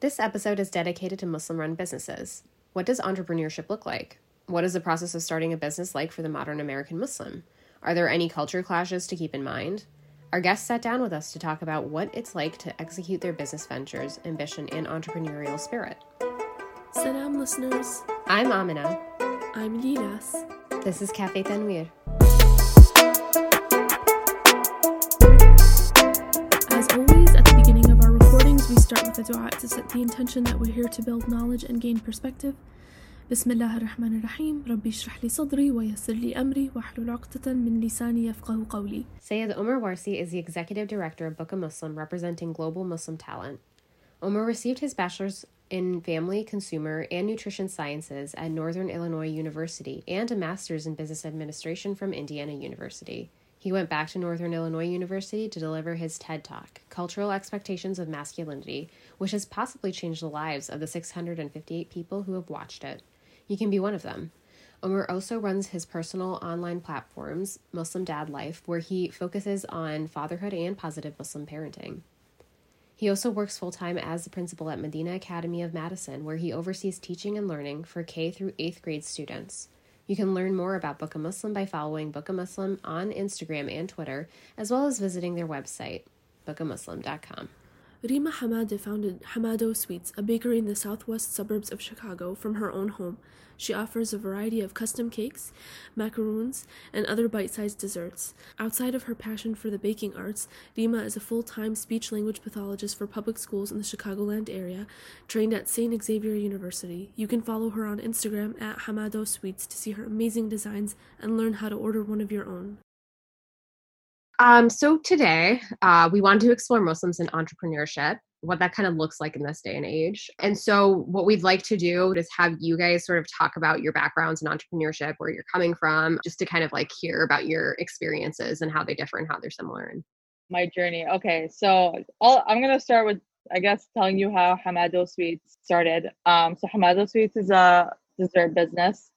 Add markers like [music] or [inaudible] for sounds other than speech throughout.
This episode is dedicated to Muslim run businesses. What does entrepreneurship look like? What is the process of starting a business like for the modern American Muslim? Are there any culture clashes to keep in mind? Our guests sat down with us to talk about what it's like to execute their business ventures, ambition, and entrepreneurial spirit. Salam, listeners. I'm Amina. I'm Lilas. This is Cafe Tanwir. we start with a dua to set the intention that we're here to build knowledge and gain perspective. بسم الله الرحمن الرحيم ربي اشرح لي صدري ويسر لي أمري واحلل عقدة من لساني يفقه قولي Sayed Omar Warsi is the executive director of Book a Muslim, representing global Muslim talent. Omar received his bachelor's in family, consumer, and nutrition sciences at Northern Illinois University and a master's in business administration from Indiana University. He went back to Northern Illinois University to deliver his TED Talk, Cultural Expectations of Masculinity, which has possibly changed the lives of the 658 people who have watched it. You can be one of them. Omar also runs his personal online platforms, Muslim Dad Life, where he focuses on fatherhood and positive Muslim parenting. He also works full time as the principal at Medina Academy of Madison, where he oversees teaching and learning for K through 8th grade students. You can learn more about Book a Muslim by following Book a Muslim on Instagram and Twitter, as well as visiting their website, bookamuslim.com. Rima Hamada founded Hamado Sweets, a bakery in the southwest suburbs of Chicago, from her own home. She offers a variety of custom cakes, macaroons, and other bite sized desserts. Outside of her passion for the baking arts, Rima is a full time speech language pathologist for public schools in the Chicagoland area, trained at St. Xavier University. You can follow her on Instagram at Hamado Sweets to see her amazing designs and learn how to order one of your own. Um, so today, uh, we wanted to explore Muslims and entrepreneurship, what that kind of looks like in this day and age. And so, what we'd like to do is have you guys sort of talk about your backgrounds in entrepreneurship, where you're coming from, just to kind of like hear about your experiences and how they differ and how they're similar. My journey. Okay, so I'll, I'm gonna start with, I guess, telling you how Hamado Sweets started. Um, so Hamado Sweets is a dessert business.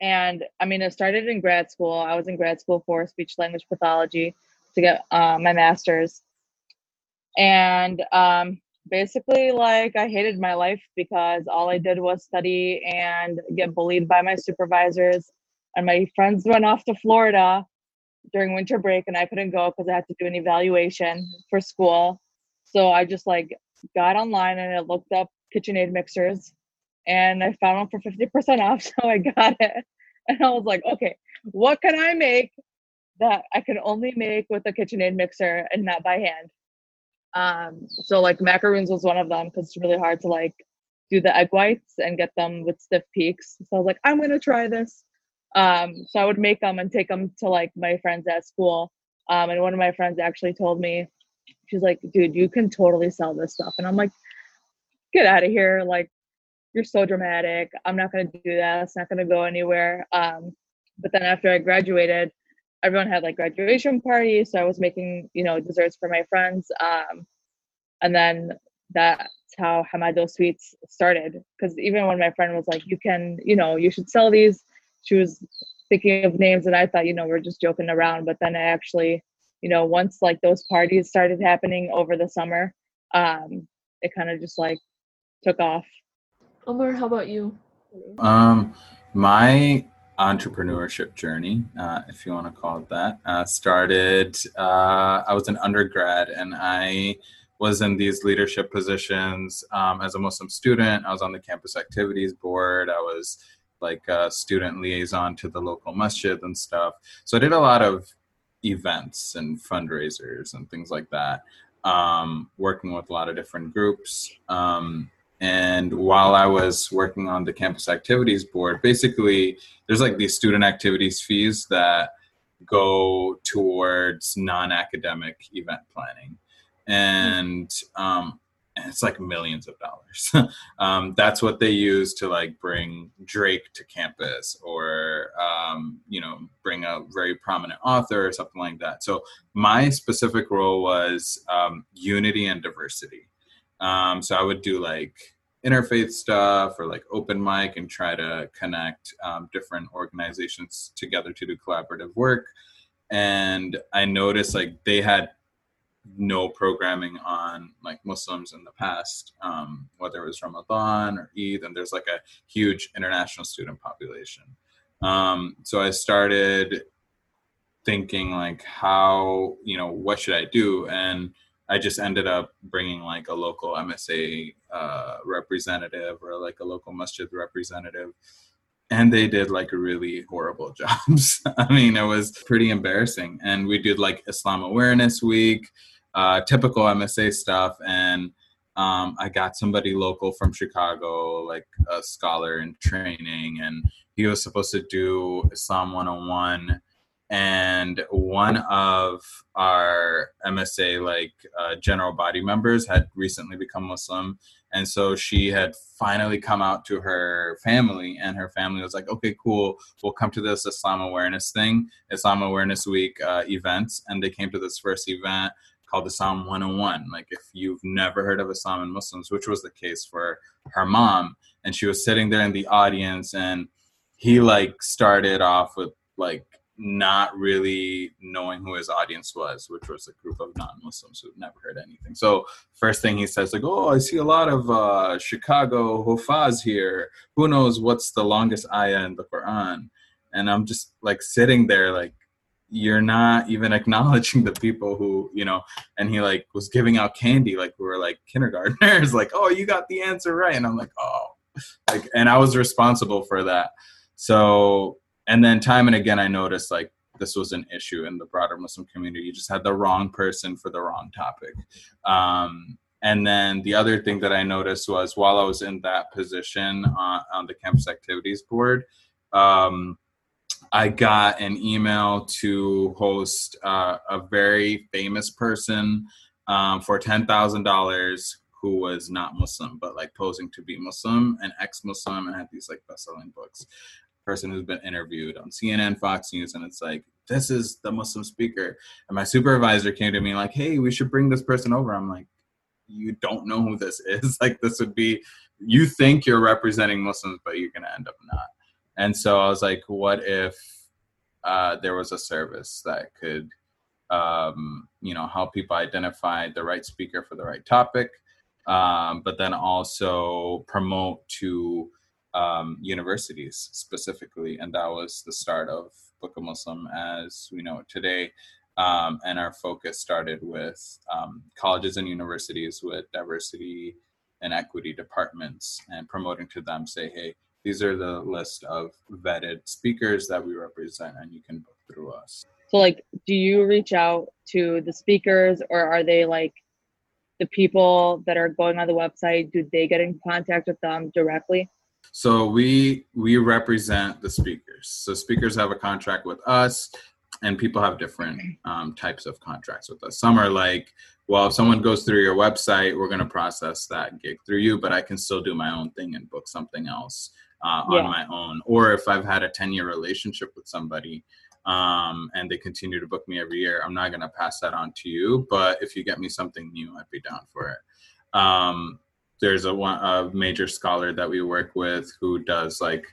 And I mean, it started in grad school. I was in grad school for speech language pathology to get uh, my master's. And um, basically, like, I hated my life because all I did was study and get bullied by my supervisors. And my friends went off to Florida during winter break, and I couldn't go because I had to do an evaluation for school. So I just like got online and I looked up KitchenAid mixers and I found one for 50% off. [laughs] So I got it. And I was like, okay, what can I make that I can only make with a KitchenAid mixer and not by hand? Um, so like macaroons was one of them because it's really hard to like do the egg whites and get them with stiff peaks. So I was like, I'm gonna try this. Um, so I would make them and take them to like my friends at school. Um, and one of my friends actually told me, she's like, dude, you can totally sell this stuff. And I'm like, get out of here. Like, you're so dramatic. I'm not going to do that. It's not going to go anywhere. Um, but then after I graduated, everyone had like graduation parties. So I was making, you know, desserts for my friends. Um, and then that's how Hamado Sweets started. Because even when my friend was like, you can, you know, you should sell these, she was thinking of names and I thought, you know, we're just joking around. But then I actually, you know, once like those parties started happening over the summer, um, it kind of just like took off. Omar, how about you? Um, my entrepreneurship journey, uh, if you want to call it that, uh, started. Uh, I was an undergrad and I was in these leadership positions um, as a Muslim student. I was on the campus activities board. I was like a student liaison to the local masjid and stuff. So I did a lot of events and fundraisers and things like that, um, working with a lot of different groups. Um, and while I was working on the campus activities board, basically there's like these student activities fees that go towards non-academic event planning, and um, it's like millions of dollars. [laughs] um, that's what they use to like bring Drake to campus, or um, you know, bring a very prominent author or something like that. So my specific role was um, unity and diversity. Um, so I would do like interfaith stuff or like open mic and try to connect um, different organizations together to do collaborative work. And I noticed like they had no programming on like Muslims in the past, um, whether it was Ramadan or Eid, and there's like a huge international student population. Um, so I started thinking like how you know what should I do, and I just ended up bringing like a local MSA uh, representative or like a local masjid representative and they did like really horrible [laughs] jobs. I mean, it was pretty embarrassing. And we did like Islam Awareness Week, uh, typical MSA stuff, and um, I got somebody local from Chicago, like a scholar in training, and he was supposed to do Islam 101 and one of our MSA like uh, general body members had recently become Muslim, and so she had finally come out to her family, and her family was like, "Okay, cool, we'll come to this Islam awareness thing, Islam Awareness Week uh, events," and they came to this first event called Islam 101. Like, if you've never heard of Islam and Muslims, which was the case for her mom, and she was sitting there in the audience, and he like started off with like not really knowing who his audience was, which was a group of non-Muslims who'd never heard anything. So first thing he says, like, "Oh, I see a lot of uh, Chicago Hufaz here. Who knows what's the longest ayah in the Quran?" And I'm just like sitting there, like, you're not even [laughs] acknowledging the people who, you know. And he like was giving out candy, like we were like kindergartners, [laughs] like, "Oh, you got the answer right," and I'm like, "Oh," like, and I was responsible for that. So and then time and again i noticed like this was an issue in the broader muslim community. You just had the wrong person for the wrong topic. Um, and then the other thing that i noticed was while i was in that position on, on the campus activities board um, i got an email to host uh, a very famous person um, for $10000 who was not muslim but like posing to be muslim and ex-muslim and had these like best-selling books person who's been interviewed on CNN, Fox News, and it's like, this is the Muslim speaker. And my supervisor came to me like, hey, we should bring this person over. I'm like, you don't know who this is. [laughs] like, this would be, you think you're representing Muslims, but you're going to end up not. And so I was like, what if uh, there was a service that could, um, you know, help people identify the right speaker for the right topic, um, but then also promote to um, universities specifically, and that was the start of Book a Muslim as we know it today. Um, and our focus started with um, colleges and universities with diversity and equity departments and promoting to them, say, hey, these are the list of vetted speakers that we represent, and you can book through us. So, like, do you reach out to the speakers, or are they like the people that are going on the website? Do they get in contact with them directly? So we we represent the speakers. So speakers have a contract with us, and people have different um, types of contracts with us. Some are like, well, if someone goes through your website, we're going to process that gig through you, but I can still do my own thing and book something else uh, yeah. on my own. Or if I've had a ten year relationship with somebody. Um, and they continue to book me every year. I'm not going to pass that on to you, but if you get me something new, I'd be down for it. Um, there's a, one, a major scholar that we work with who does like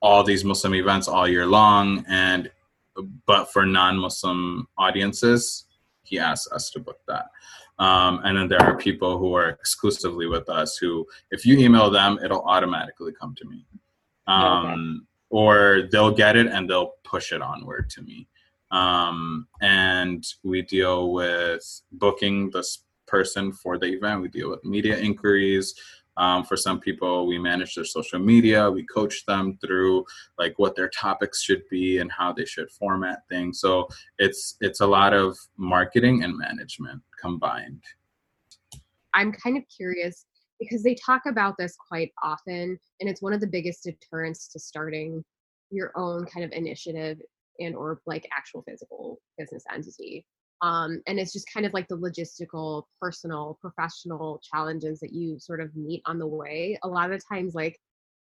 all these Muslim events all year long, and but for non-Muslim audiences, he asks us to book that. Um, and then there are people who are exclusively with us who, if you email them, it'll automatically come to me. Um, okay. Or they'll get it and they'll push it onward to me. Um, and we deal with booking the person for the event. We deal with media inquiries. Um, for some people, we manage their social media. We coach them through like what their topics should be and how they should format things. So it's it's a lot of marketing and management combined. I'm kind of curious because they talk about this quite often, and it's one of the biggest deterrents to starting your own kind of initiative and or like actual physical business entity um, and it's just kind of like the logistical personal professional challenges that you sort of meet on the way. A lot of times like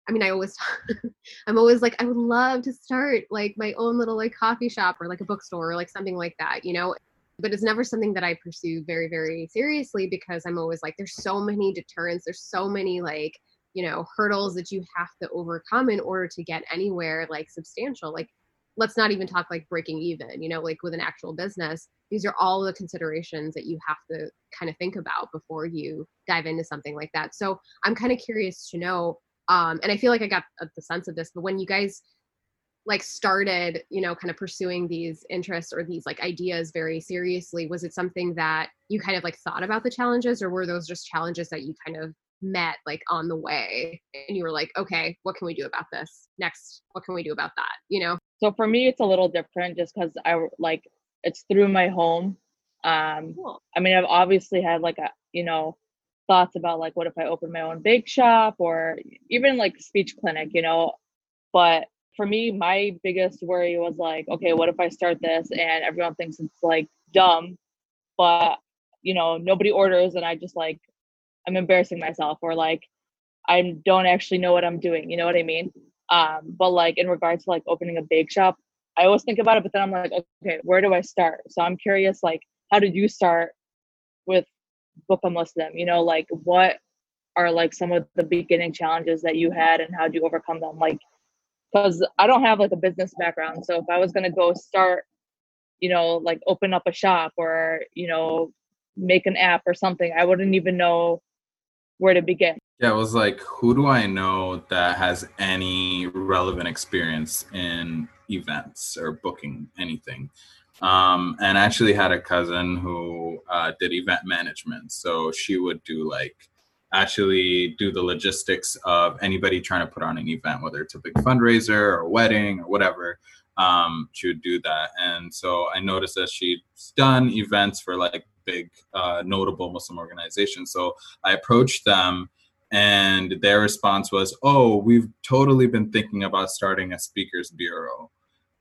i mean i always [laughs] i'm always like i would love to start like my own little like coffee shop or like a bookstore or like something like that you know? But it's never something that i pursue very very seriously because i'm always like there's so many deterrents. There's so many like you know hurdles that you have to overcome in order to get anywhere like substantial. Like let's not even talk like breaking even, you know, like with an actual business. These are all the considerations that you have to kind of think about before you dive into something like that. So I'm kind of curious to know, um, and I feel like I got the sense of this, but when you guys like started you know kind of pursuing these interests or these like ideas very seriously was it something that you kind of like thought about the challenges or were those just challenges that you kind of met like on the way and you were like okay what can we do about this next what can we do about that you know so for me it's a little different just because i like it's through my home um cool. i mean i've obviously had like a you know thoughts about like what if i open my own bake shop or even like speech clinic you know but for me, my biggest worry was like, okay, what if I start this and everyone thinks it's like dumb, but you know, nobody orders and I just like I'm embarrassing myself or like I don't actually know what I'm doing. You know what I mean? Um, but like in regards to like opening a bake shop, I always think about it, but then I'm like, okay, where do I start? So I'm curious, like, how did you start with Book a Muslim? You know, like what are like some of the beginning challenges that you had and how do you overcome them? Like because I don't have like a business background. So if I was gonna go start, you know, like open up a shop or you know, make an app or something, I wouldn't even know where to begin. Yeah, it was like, who do I know that has any relevant experience in events or booking anything? Um, and I actually had a cousin who uh, did event management. So she would do like actually do the logistics of anybody trying to put on an event, whether it's a big fundraiser or a wedding or whatever. Um, she would do that, and so I noticed that she's done events for like big, uh, notable Muslim organizations. So I approached them, and their response was, "Oh, we've totally been thinking about starting a speakers bureau."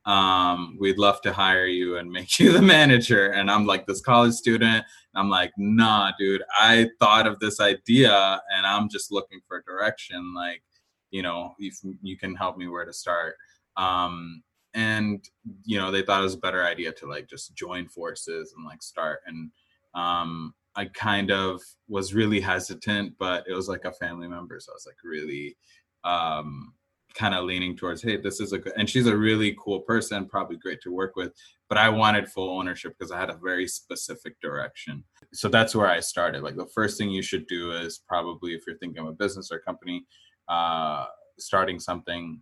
um, we'd love to hire you and make [laughs] you the manager. And I'm like this college student. I'm like, nah, dude, I thought of this idea and I'm just looking for direction. Like, you know, if you can help me where to start. Um, and you know, they thought it was a better idea to like just join forces and like start. And um, I kind of was really hesitant, but it was like a family member. So I was like really um kind of leaning towards, hey, this is a good, and she's a really cool person, probably great to work with. But I wanted full ownership because I had a very specific direction. So that's where I started. Like the first thing you should do is probably if you're thinking of a business or company, uh, starting something.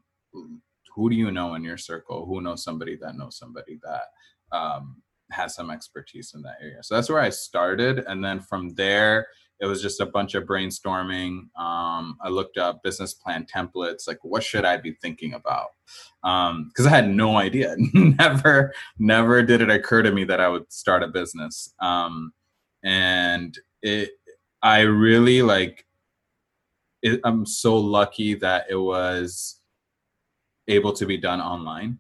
Who do you know in your circle? Who knows somebody that knows somebody that um, has some expertise in that area? So that's where I started, and then from there it was just a bunch of brainstorming. Um, I looked up business plan templates, like what should I be thinking about? Because um, I had no idea. [laughs] never, never did it occur to me that I would start a business. Um, and it, I really like. It, I'm so lucky that it was able to be done online.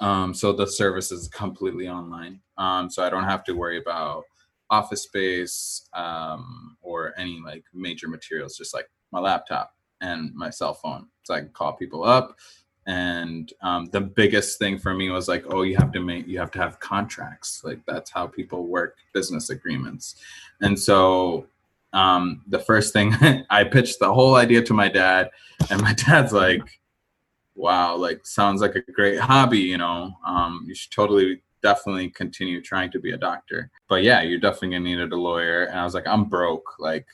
Um, so the service is completely online. Um, so I don't have to worry about office space um, or any like major materials, just like my laptop and my cell phone. So I can call people up. And um, the biggest thing for me was like, oh, you have to make, you have to have contracts. Like that's how people work business agreements. And so um, the first thing [laughs] I pitched the whole idea to my dad, and my [laughs] dad's like, wow, like sounds like a great hobby, you know, um, you should totally definitely continue trying to be a doctor. But yeah, you're definitely gonna need a lawyer. And I was like, I'm broke. Like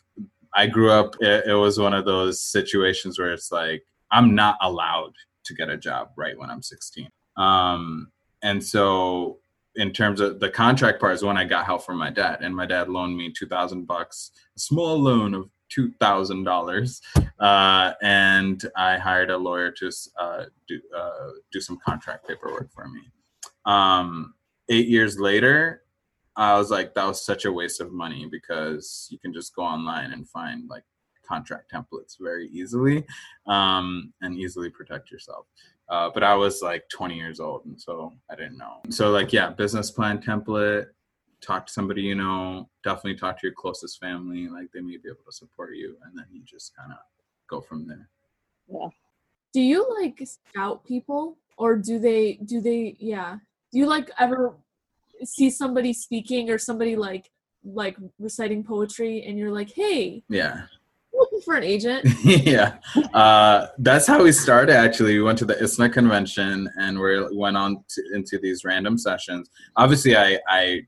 I grew up, it, it was one of those situations where it's like, I'm not allowed to get a job right when I'm 16. Um, and so in terms of the contract part is when I got help from my dad, and my dad loaned me two thousand bucks, a small loan of two thousand uh, dollars, and I hired a lawyer to uh, do uh, do some contract paperwork for me um, eight years later, I was like, that was such a waste of money because you can just go online and find like contract templates very easily um, and easily protect yourself. Uh, but I was like 20 years old, and so I didn't know. So, like, yeah, business plan template, talk to somebody you know, definitely talk to your closest family. Like, they may be able to support you, and then you just kind of go from there. Yeah. Do you like scout people, or do they, do they, yeah, do you like ever see somebody speaking or somebody like like reciting poetry and you're like hey yeah looking for an agent? [laughs] yeah, uh, that's how we started. Actually, we went to the ISNA convention and we went on to, into these random sessions. Obviously, I I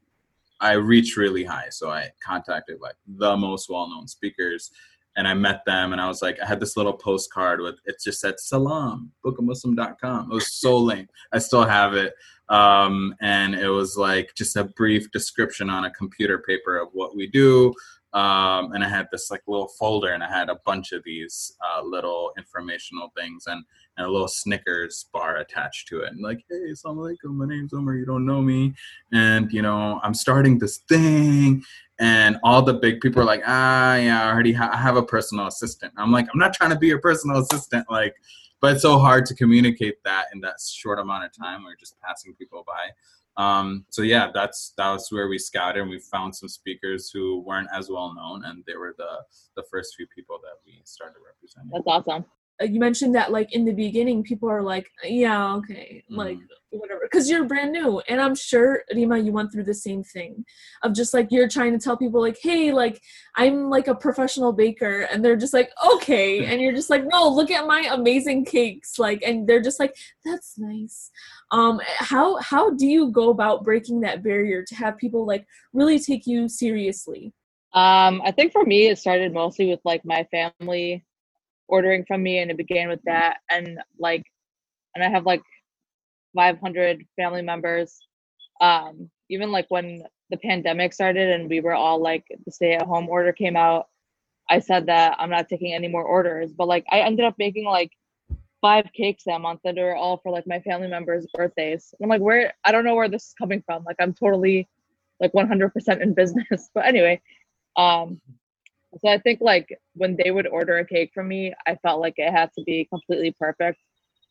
I reached really high, so I contacted like the most well-known speakers, and I met them. And I was like, I had this little postcard with it just said "Salam bookamuslim.com." It was so [laughs] lame. I still have it, um, and it was like just a brief description on a computer paper of what we do um, and I had this like little folder, and I had a bunch of these uh, little informational things, and, and a little Snickers bar attached to it, and like, hey, assalamu alaikum, my name's Omar, you don't know me, and you know, I'm starting this thing, and all the big people are like, ah, yeah, I already ha- I have a personal assistant. I'm like, I'm not trying to be your personal assistant, like, but it's so hard to communicate that in that short amount of time. We're just passing people by. Um, so yeah, that's that was where we scouted and we found some speakers who weren't as well known, and they were the the first few people that we started representing. That's awesome. Uh, you mentioned that like in the beginning people are like yeah okay like mm. whatever because you're brand new and i'm sure rima you went through the same thing of just like you're trying to tell people like hey like i'm like a professional baker and they're just like okay [laughs] and you're just like no look at my amazing cakes like and they're just like that's nice um how how do you go about breaking that barrier to have people like really take you seriously um i think for me it started mostly with like my family ordering from me and it began with that and like and i have like 500 family members. Um even like when the pandemic started and we were all like the stay at home order came out i said that i'm not taking any more orders but like i ended up making like five cakes that month that are all for like my family members birthdays. And i'm like where i don't know where this is coming from like i'm totally like 100% in business [laughs] but anyway um so I think like when they would order a cake from me, I felt like it had to be completely perfect.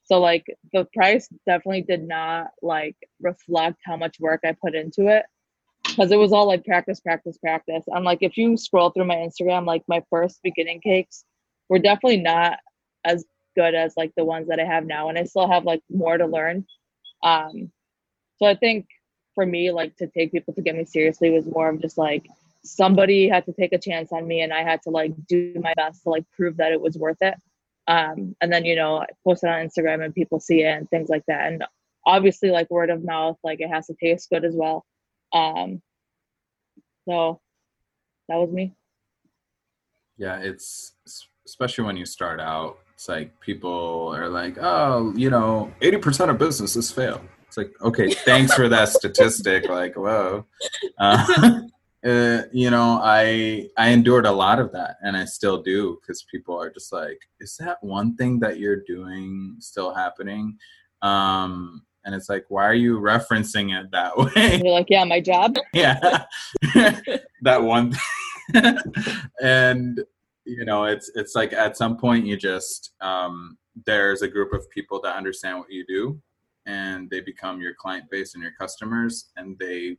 So like the price definitely did not like reflect how much work I put into it because it was all like practice, practice, practice. And like if you scroll through my Instagram, like my first beginning cakes were definitely not as good as like the ones that I have now, and I still have like more to learn. Um, so I think for me, like to take people to get me seriously was more of just like somebody had to take a chance on me and I had to like do my best to like prove that it was worth it. Um, and then, you know, I post it on Instagram and people see it and things like that. And obviously like word of mouth, like it has to taste good as well. Um, so that was me. Yeah, it's especially when you start out, it's like people are like, oh, you know, 80% of businesses fail. It's like, okay, thanks for that statistic. Like, whoa. [laughs] Uh, [laughs] uh, you know, I I endured a lot of that, and I still do because people are just like, "Is that one thing that you're doing still happening?" Um, and it's like, why are you referencing it that [laughs] way? You're like, yeah, my job. [laughs] yeah, [laughs] that one. and you know, it's it's like at some point you just um, there's a group of people that understand what you do, and they become your client base and your customers, and they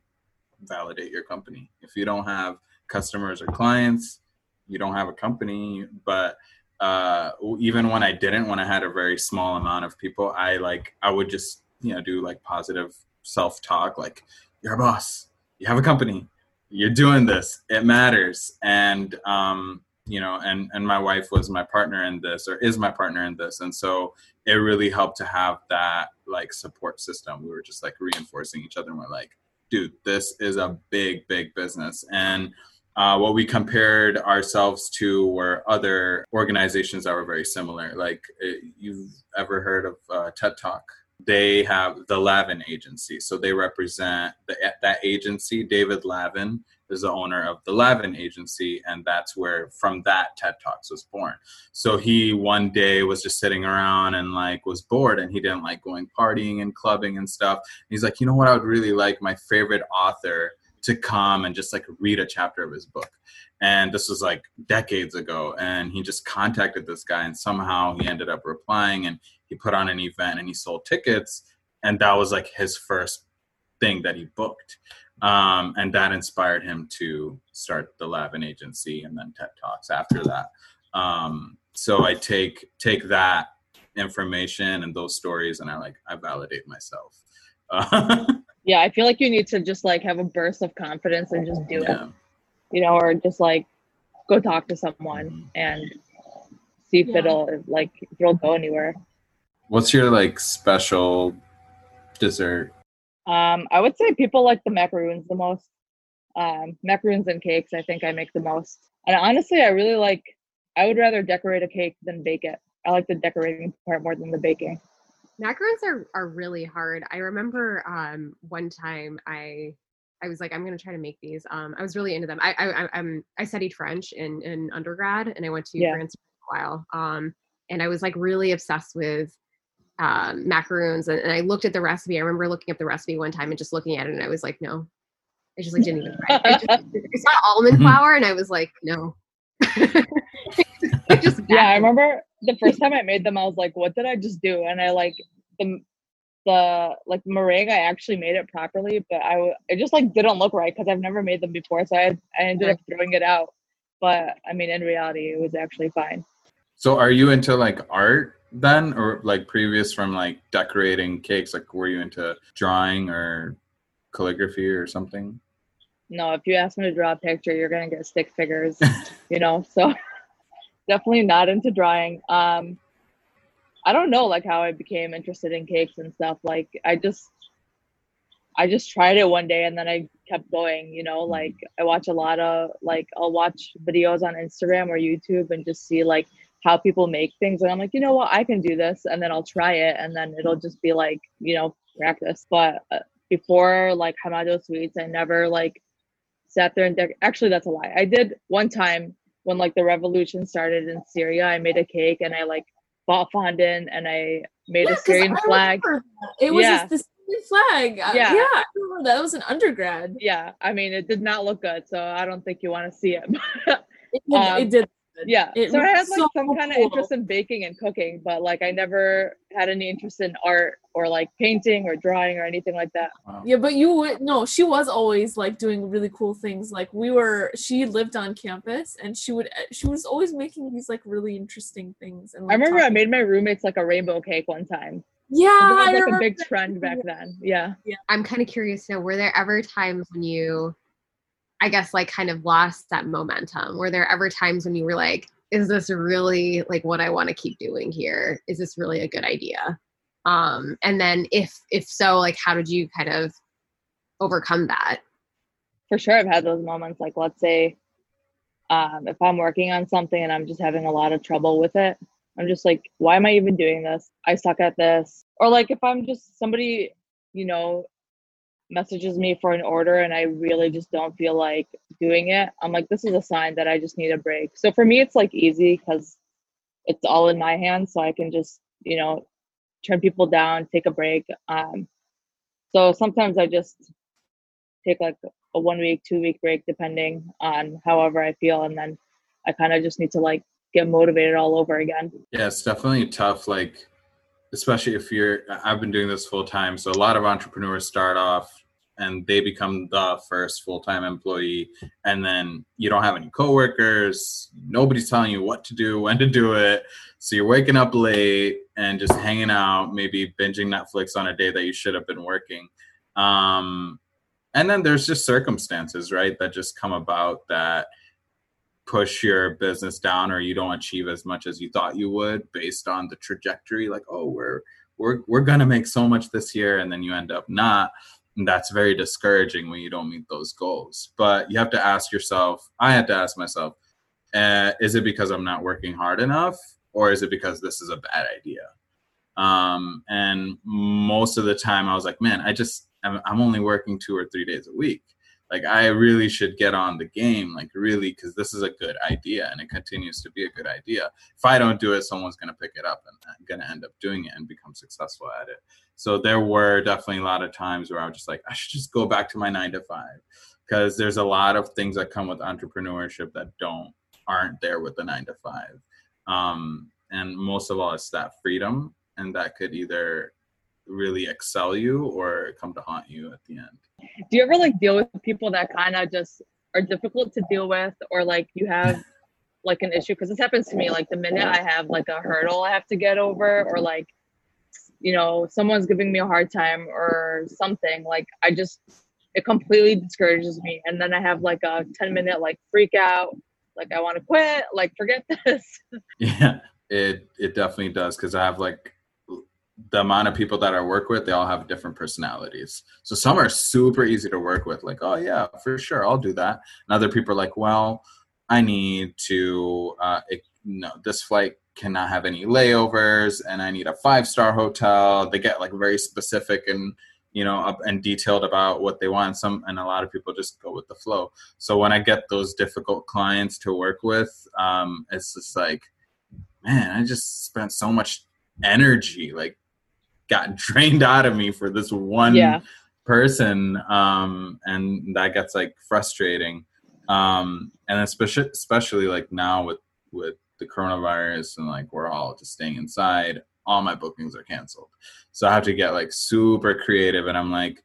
validate your company. If you don't have customers or clients, you don't have a company. But uh, even when I didn't, when I had a very small amount of people, I like I would just you know do like positive self talk, like you're a boss, you have a company, you're doing this, it matters, and um, you know, and and my wife was my partner in this, or is my partner in this, and so it really helped to have that like support system. We were just like reinforcing each other, and we're like dude, this is a big, big business. And uh, what we compared ourselves to were other organizations that were very similar. Like, uh, you've ever heard of uh, TED Talk? They have the Lavin Agency. So they represent the, that agency. David Lavin is the owner of the Lavin Agency, and that's where from that TED Talks was born. So he one day was just sitting around and like was bored, and he didn't like going partying and clubbing and stuff. he's like, you know what? I would really like my favorite author to come and just like read a chapter of his book. And this was like decades ago, and he just contacted this guy, and somehow he ended up replying, and he put on an event, and he sold tickets, and that was like his first thing that he booked um, and that inspired him to start the Lavin Agency and then TED Talks after that. Um, so I take take that information and those stories, and I like I validate myself. [laughs] yeah, I feel like you need to just like have a burst of confidence and just do yeah. it, you know, or just like go talk to someone mm-hmm. and see if Yeah. it'll like if it'll go anywhere. What's your like special dessert? Um, I would say people like the macaroons the most. Um, macaroons and cakes, I think I make the most. And honestly, I really like. I would rather decorate a cake than bake it. I like the decorating part more than the baking. Macaroons are, are really hard. I remember um, one time I I was like, I'm gonna try to make these. Um, I was really into them. I I I, I'm, I studied French in, in undergrad, and I went to Yeah. France for a while. Um, and I was like really obsessed with um, macaroons, and, and I looked at the recipe. I remember looking up the recipe one time and just looking at it, and I was like, no, I just like didn't even try. It. I, just, [laughs] I saw almond Mhm. flour, and I was like, no. [laughs] It just Yeah, I remember the first time I made them, I was like, "What did I just do?" And I like the the like meringue. I actually made it properly, but I w- it just like didn't look right because I've never made them before. So I I ended up throwing it out. But I mean, in reality, it was actually fine. So are you into like art then or like previous from like decorating cakes? Like were you into drawing or calligraphy or something? No, if you ask me to draw a picture, you're gonna get stick figures. [laughs] you know, so [laughs] definitely not into drawing. Um, I don't know like how I became interested in cakes and stuff. Like I just I just tried it one day and then I kept going, you know, like I watch a lot of like I'll watch videos on Instagram or YouTube and just see like how people make things and I'm like, you know what, I can do this and then I'll try it and then it'll just be like, you know, practice. But uh, before like Hamado Sweets, I never like sat there and dec- actually that's a lie. I did one time when like the revolution started in Syria, I made a cake and I like bought fondant and I made Yeah, a Syrian flag. It was Yeah. this, flag. Uh, Yeah. yeah, I remember that. It was an undergrad. Yeah, I mean it did not look good, so I don't think you want to see it. [laughs] It. Um, it did. Yeah, It so I had like so some kind of interest in baking and cooking, but like I never had any interest in art or like painting or drawing or anything like that. Wow. Yeah, but you would no. She was always like doing really cool things. Like we were, she lived on campus, and she would, eh, she was always making these like really interesting things. And I like, remember I made my roommates like a rainbow cake one time. Yeah, It was like a big trend back then. Yeah. yeah. I'm kind of curious now. were there ever times when you, I guess, like kind of lost that momentum? Were there ever times when you were like, is this really like what I want to keep doing here? Is this really a good idea? Um, and then if if so, like how did you kind of overcome that? for sure i've had those moments like let's say um, if i'm working on something and i'm just having a lot of trouble with it i'm just like why am i even doing this i suck at this or like if i'm just somebody you know messages me for an order and i really just don't feel like doing it i'm like this is a sign that i just need a break so for me it's like easy because it's all in my hands so i can just you know turn people down take a break um, so sometimes i just take like a one week, two week break, depending on however I feel. And then I kind of just need to like get motivated all over again. Yeah, it's definitely tough. Like, especially if you're, I've been doing this full time. So a lot of entrepreneurs start off and they become the first full time employee. And then you don't have any coworkers. Nobody's telling you what to do, [laughs] when to do it. So you're waking up late and just hanging out, maybe binging Netflix on a day that you should have been working. Um, and then there's just circumstances, right, that just come about that push your business down or you don't achieve as much as you thought you would based on the trajectory like oh we're we're we're going to make so much this year and then you end up not and that's very discouraging when you don't meet those goals. But you have to ask yourself i had to ask myself uh, is it because i'm not working hard enough or is it because this is a bad idea? Um, and most of the time i was like man i just I'm, I'm only working two or three days a week like i really should get on the game like really because this is a good idea and it continues to be a good idea. If i don't do it someone's going to pick it up and i'm going to end up doing it and become successful at it. So there were definitely a lot of times where i was just like i should just go back to my nine to five because there's a lot of things that come with entrepreneurship that don't aren't there with the nine to five. Um, and most of all it's that freedom and that could either really excel you or come to haunt you at the end Do you ever like deal with people that kind of just are difficult to deal with or like you have [laughs] like an issue? Because this happens to me like the minute I have like a hurdle I have to get over or like, you know, someone's giving me a hard time or something, like I just, it completely discourages me. And then I have like a 10 minute like freak out, like I want to quit, like forget [laughs] this. Yeah. it it definitely does because I have like the amount of people that I work with, they all have different personalities. So some are super easy to work with, like, oh yeah, for sure, I'll do that. And other people are like, well, I need to, uh, it, no, this flight cannot have any layovers, and I need a five star hotel. They get like very specific and you know and detailed about what they want. Some and a lot of people just go with the flow. So when I get those difficult clients to work with, um, it's just like, man, I just spent so much energy like got drained [laughs] out of me for this one yeah. person um and that gets like frustrating. Um and especially especially like now with with the coronavirus and like we're all just staying inside all my bookings are canceled. So i have to get like super creative and i'm like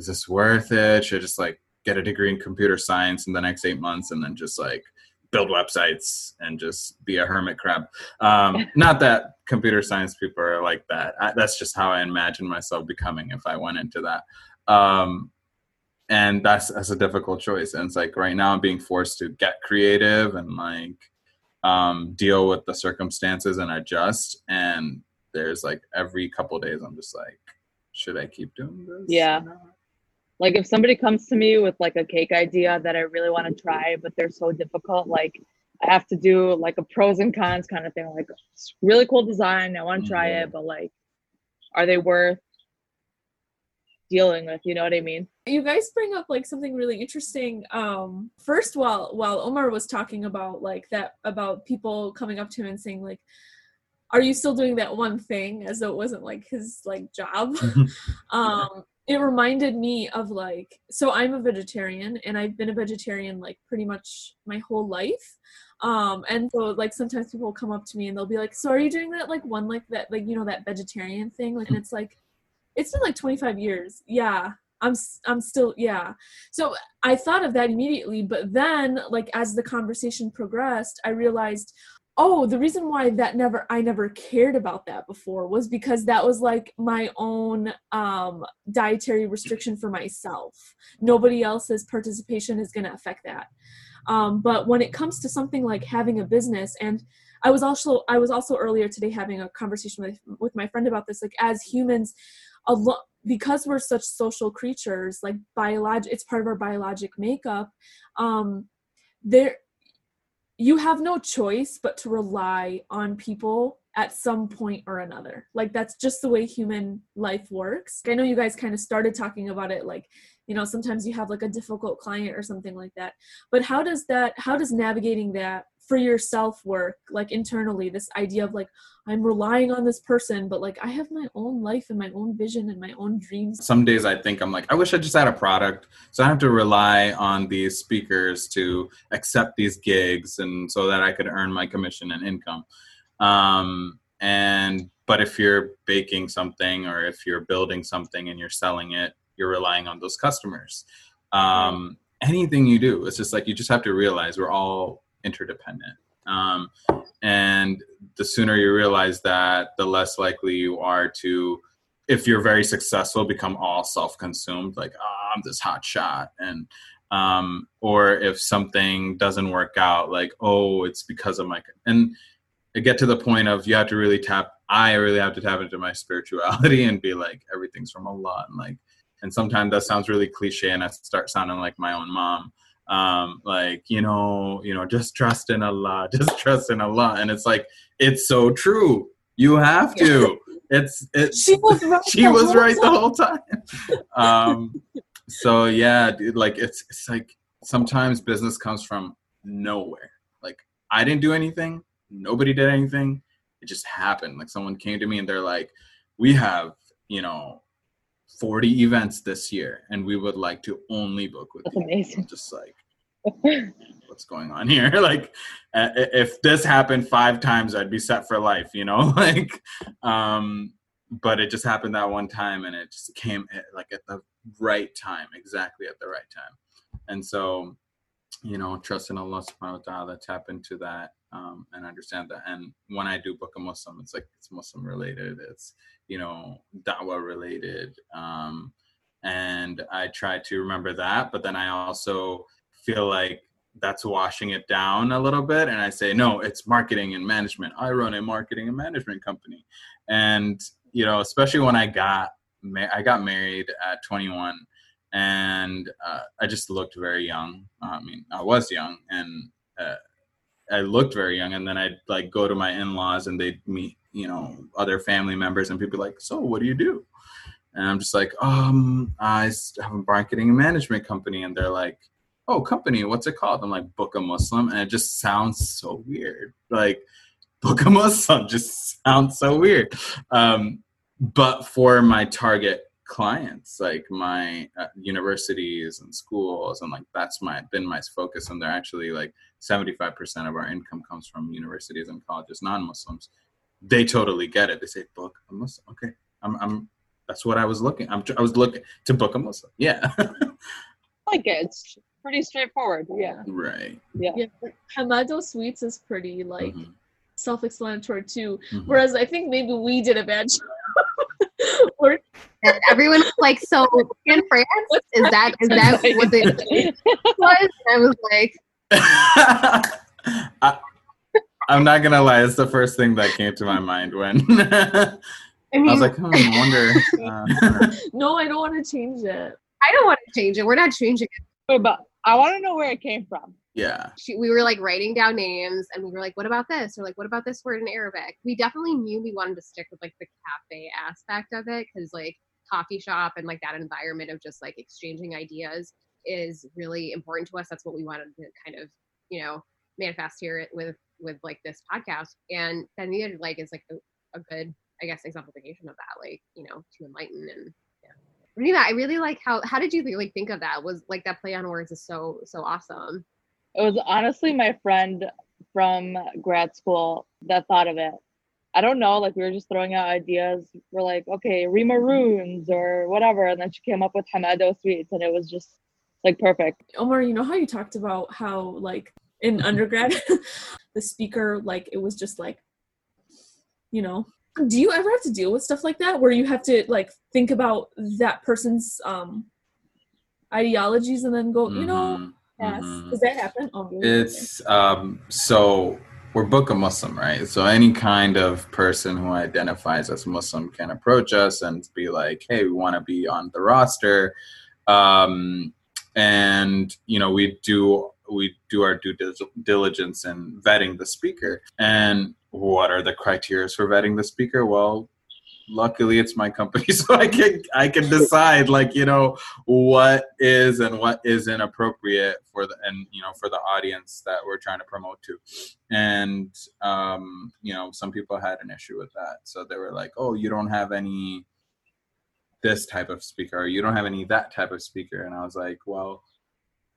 is this worth it? Should I just like get a degree in computer science in the next eight months and then just like build websites and just be a hermit crab. Um, [laughs] not that computer science people are like that. I, that's just how I imagine myself becoming if I went into that. Um, and that's that's a difficult choice. And it's like right now I'm being forced to get creative and like um, deal with the circumstances and adjust. And there's like every couple days I'm just like, should I keep doing this? Yeah. Like if somebody comes to me with like a cake idea that I really want to try, but they're so difficult, like I have to do like a pros and cons kind of thing. Like it's really cool design, I want to try mm-hmm. it, but like, are they worth dealing with? You know what I mean? You guys bring up like something really interesting. Um, first, while while Omar was talking about like that about people coming up to him and saying like, "Are you still doing that one thing?" as though it wasn't like his like job. [laughs] [laughs] um, it reminded me of like so i'm a vegetarian and i've been a vegetarian like pretty much my whole life. Um and so like sometimes people will come up to me and they'll be like so are you doing that like one like that like you know that vegetarian thing? Like and it's like it's been like 25 years. Yeah. I'm i'm still yeah. So i thought of that immediately but then like as the conversation progressed i realized oh the reason why that never i never cared about that before was because that was like my own um dietary restriction for myself. Nobody else's participation is going to affect that. Um but when it comes to something like having a business and i was also i was also earlier today having a conversation with with my friend about this like as humans a lot because we're such social creatures like biologic it's part of our biologic makeup um there you have no choice but to rely on people at some point or another. Like that's just the way human life works. I know you guys kind of started talking about it like, you know, sometimes you have like a difficult client or something like that. But how does that how does navigating that for yourself work like internally this idea of like i'm relying on this person but like i have my own life and my own vision and my own dreams. Some days i think i'm like i wish i just had a product so i have to rely on these speakers to accept these gigs and so that i could earn my commission and income. Um, and but if you're baking something or if you're building something and you're selling it you're relying on those customers. Um, anything you do it's just like you just have to realize we're all interdependent. Um, and the sooner you realize that, the less likely you are to, if you're very successful, become all self-consumed, like oh, I'm this hot shot, and um, or if something doesn't work out, like oh, it's because of my and get to the point of you have to really tap. I really have to tap into my spirituality and be like everything's from Allah, and like, and sometimes that sounds really cliche, and I start sounding like my own mom um, like you know, you know, just trust in Allah, [laughs] just trust in Allah, and it's like it's so true. You have to. [laughs] It's it. She was [laughs] right. she was right the whole time. Um, so yeah, dude, like it's it's like sometimes business comes from nowhere. Like I didn't do anything. Nobody did anything. It just happened. Like someone came to me and they're like, "We have you know 40 events this year and we would like to only book with That's you. amazing. Just like what's going on here [laughs] like uh, if this happened five times i'd be set for life you know [laughs] like um but it just happened that one time and it just came at, like at the right time exactly at the right time and so you know trust in allah subhanahu wa ta'ala tap into that um, and understand that. And when i do book a muslim it's like it's muslim related it's you know da'wah related um, and i try to remember that but then i also feel like that's washing it down a little bit and i say no it's marketing and management. I run a marketing and management company. And you know especially when i got i got married at 21 and uh, i just looked very young. I mean i was young and uh, i looked very young and then i'd like go to my in-laws and they'd meet you know other family members and people like so what do you do? And i'm just like um i have a marketing and management company. And they're like oh company what's it called? I'm like book a muslim. And it just sounds so weird. Like [laughs] book a muslim just sounds so weird. Um but for my target clients like my uh, universities and schools and like that's my been my focus and they're actually like 75% of our income comes from universities and colleges non-muslims they totally get it they say book a muslim okay i'm, I'm that's what i was looking I'm, i was looking to book a muslim yeah [laughs] like it it's pretty straightforward yeah right yeah, Yeah, but Hamado Sweets is pretty like Mhm. self-explanatory too. Mhm. Whereas I think maybe we did a bad job. [laughs] Or And everyone was like, "So in France, is that is that what it [laughs] was?" And I was like, [laughs] I, i'm not gonna lie it's the first thing that came to my mind when I i was like hmm, I wonder uh, no, I don't want to change it. I don't want to change it. We're not changing it. Wait, but i want to know where it came from yeah She, we were like writing down names, and we were like, "What about this?" Or like, "What about this word in Arabic?" We definitely knew we wanted to stick with like the cafe aspect of it because like coffee shop and like that environment of just like exchanging ideas is really important to us. That's what we wanted to kind of you know manifest here with with like this podcast, and then the other like is like a, a good I guess exemplification of that, like you know to enlighten and. Yeah. Rita, I really like how. How did you like think of that? Was like that play on words is so so awesome. It was honestly my friend from grad school that thought of it. I don't know, like we were just throwing out ideas. We're like, okay, Rima runes or whatever, and then she came up with Hamado sweets, and it was just like perfect. Omar, you know how you talked about how like in undergrad [laughs] the speaker like it was just like you know do you ever have to deal with stuff like that where you have to like think about that person's um ideologies and then go you know Mhm, yes mhm. does that happen oh. It's um so we're book a Muslim, right? So any kind of person who identifies as Muslim can approach us and be like, "Hey, we want to be on the roster," um, and you know we do we do our due diligence in vetting the speaker. And what are the criteria for vetting the speaker? Well, luckily it's my company [laughs] so i can i can decide like you know what is and what isn't appropriate for the and you know for the audience that we're trying to promote to and um you know some people had an issue with that so they were like oh you don't have any this type of speaker or you don't have any that type of speaker and i was like well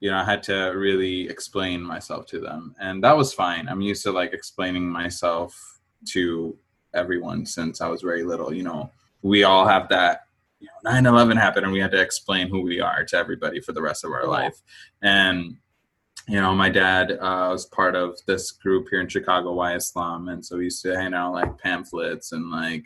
you know i had to really explain myself to them and that was fine i'm used to like explaining myself to everyone since I was very little. You know, we all have that. You know, 9/11 happened, and we had to explain who we are to everybody for the rest of our life. And you know, my dad uh, was part of this group here in Chicago, Why Islam, and so we used to hand out like pamphlets and like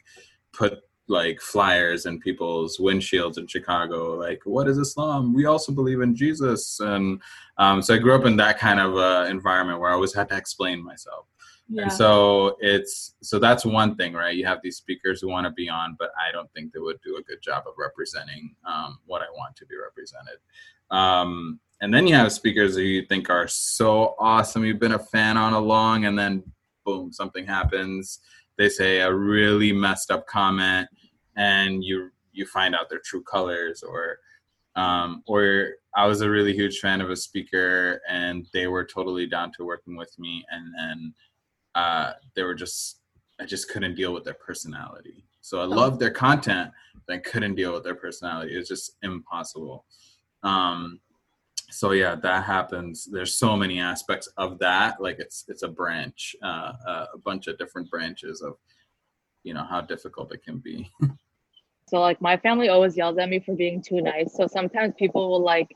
put like flyers in people's windshields in Chicago, like "What is Islam? We also believe in Jesus." And um, so I grew up in that kind of uh, environment where I always had to explain myself. yeah And so it's so that's one thing, right? You have these speakers who want to be on, but I don't think they would do a good job of representing um, what I want to be represented. Um, and then you have speakers who you think are so awesome, you've been a fan on along, and then boom, something happens. They say a really messed up comment, and you you find out their true colors, or um, or I was a really huge fan of a speaker, and they were totally down to working with me, and then uh, they were just I just couldn't deal with their personality. So I loved their content, but I couldn't deal with their personality. It was just impossible. Um, so yeah, that happens. There's so many aspects of that. Like it's it's a branch, uh, a bunch of different branches of you know how difficult it can be. So like my family always yells at me for being too nice. So sometimes people will like,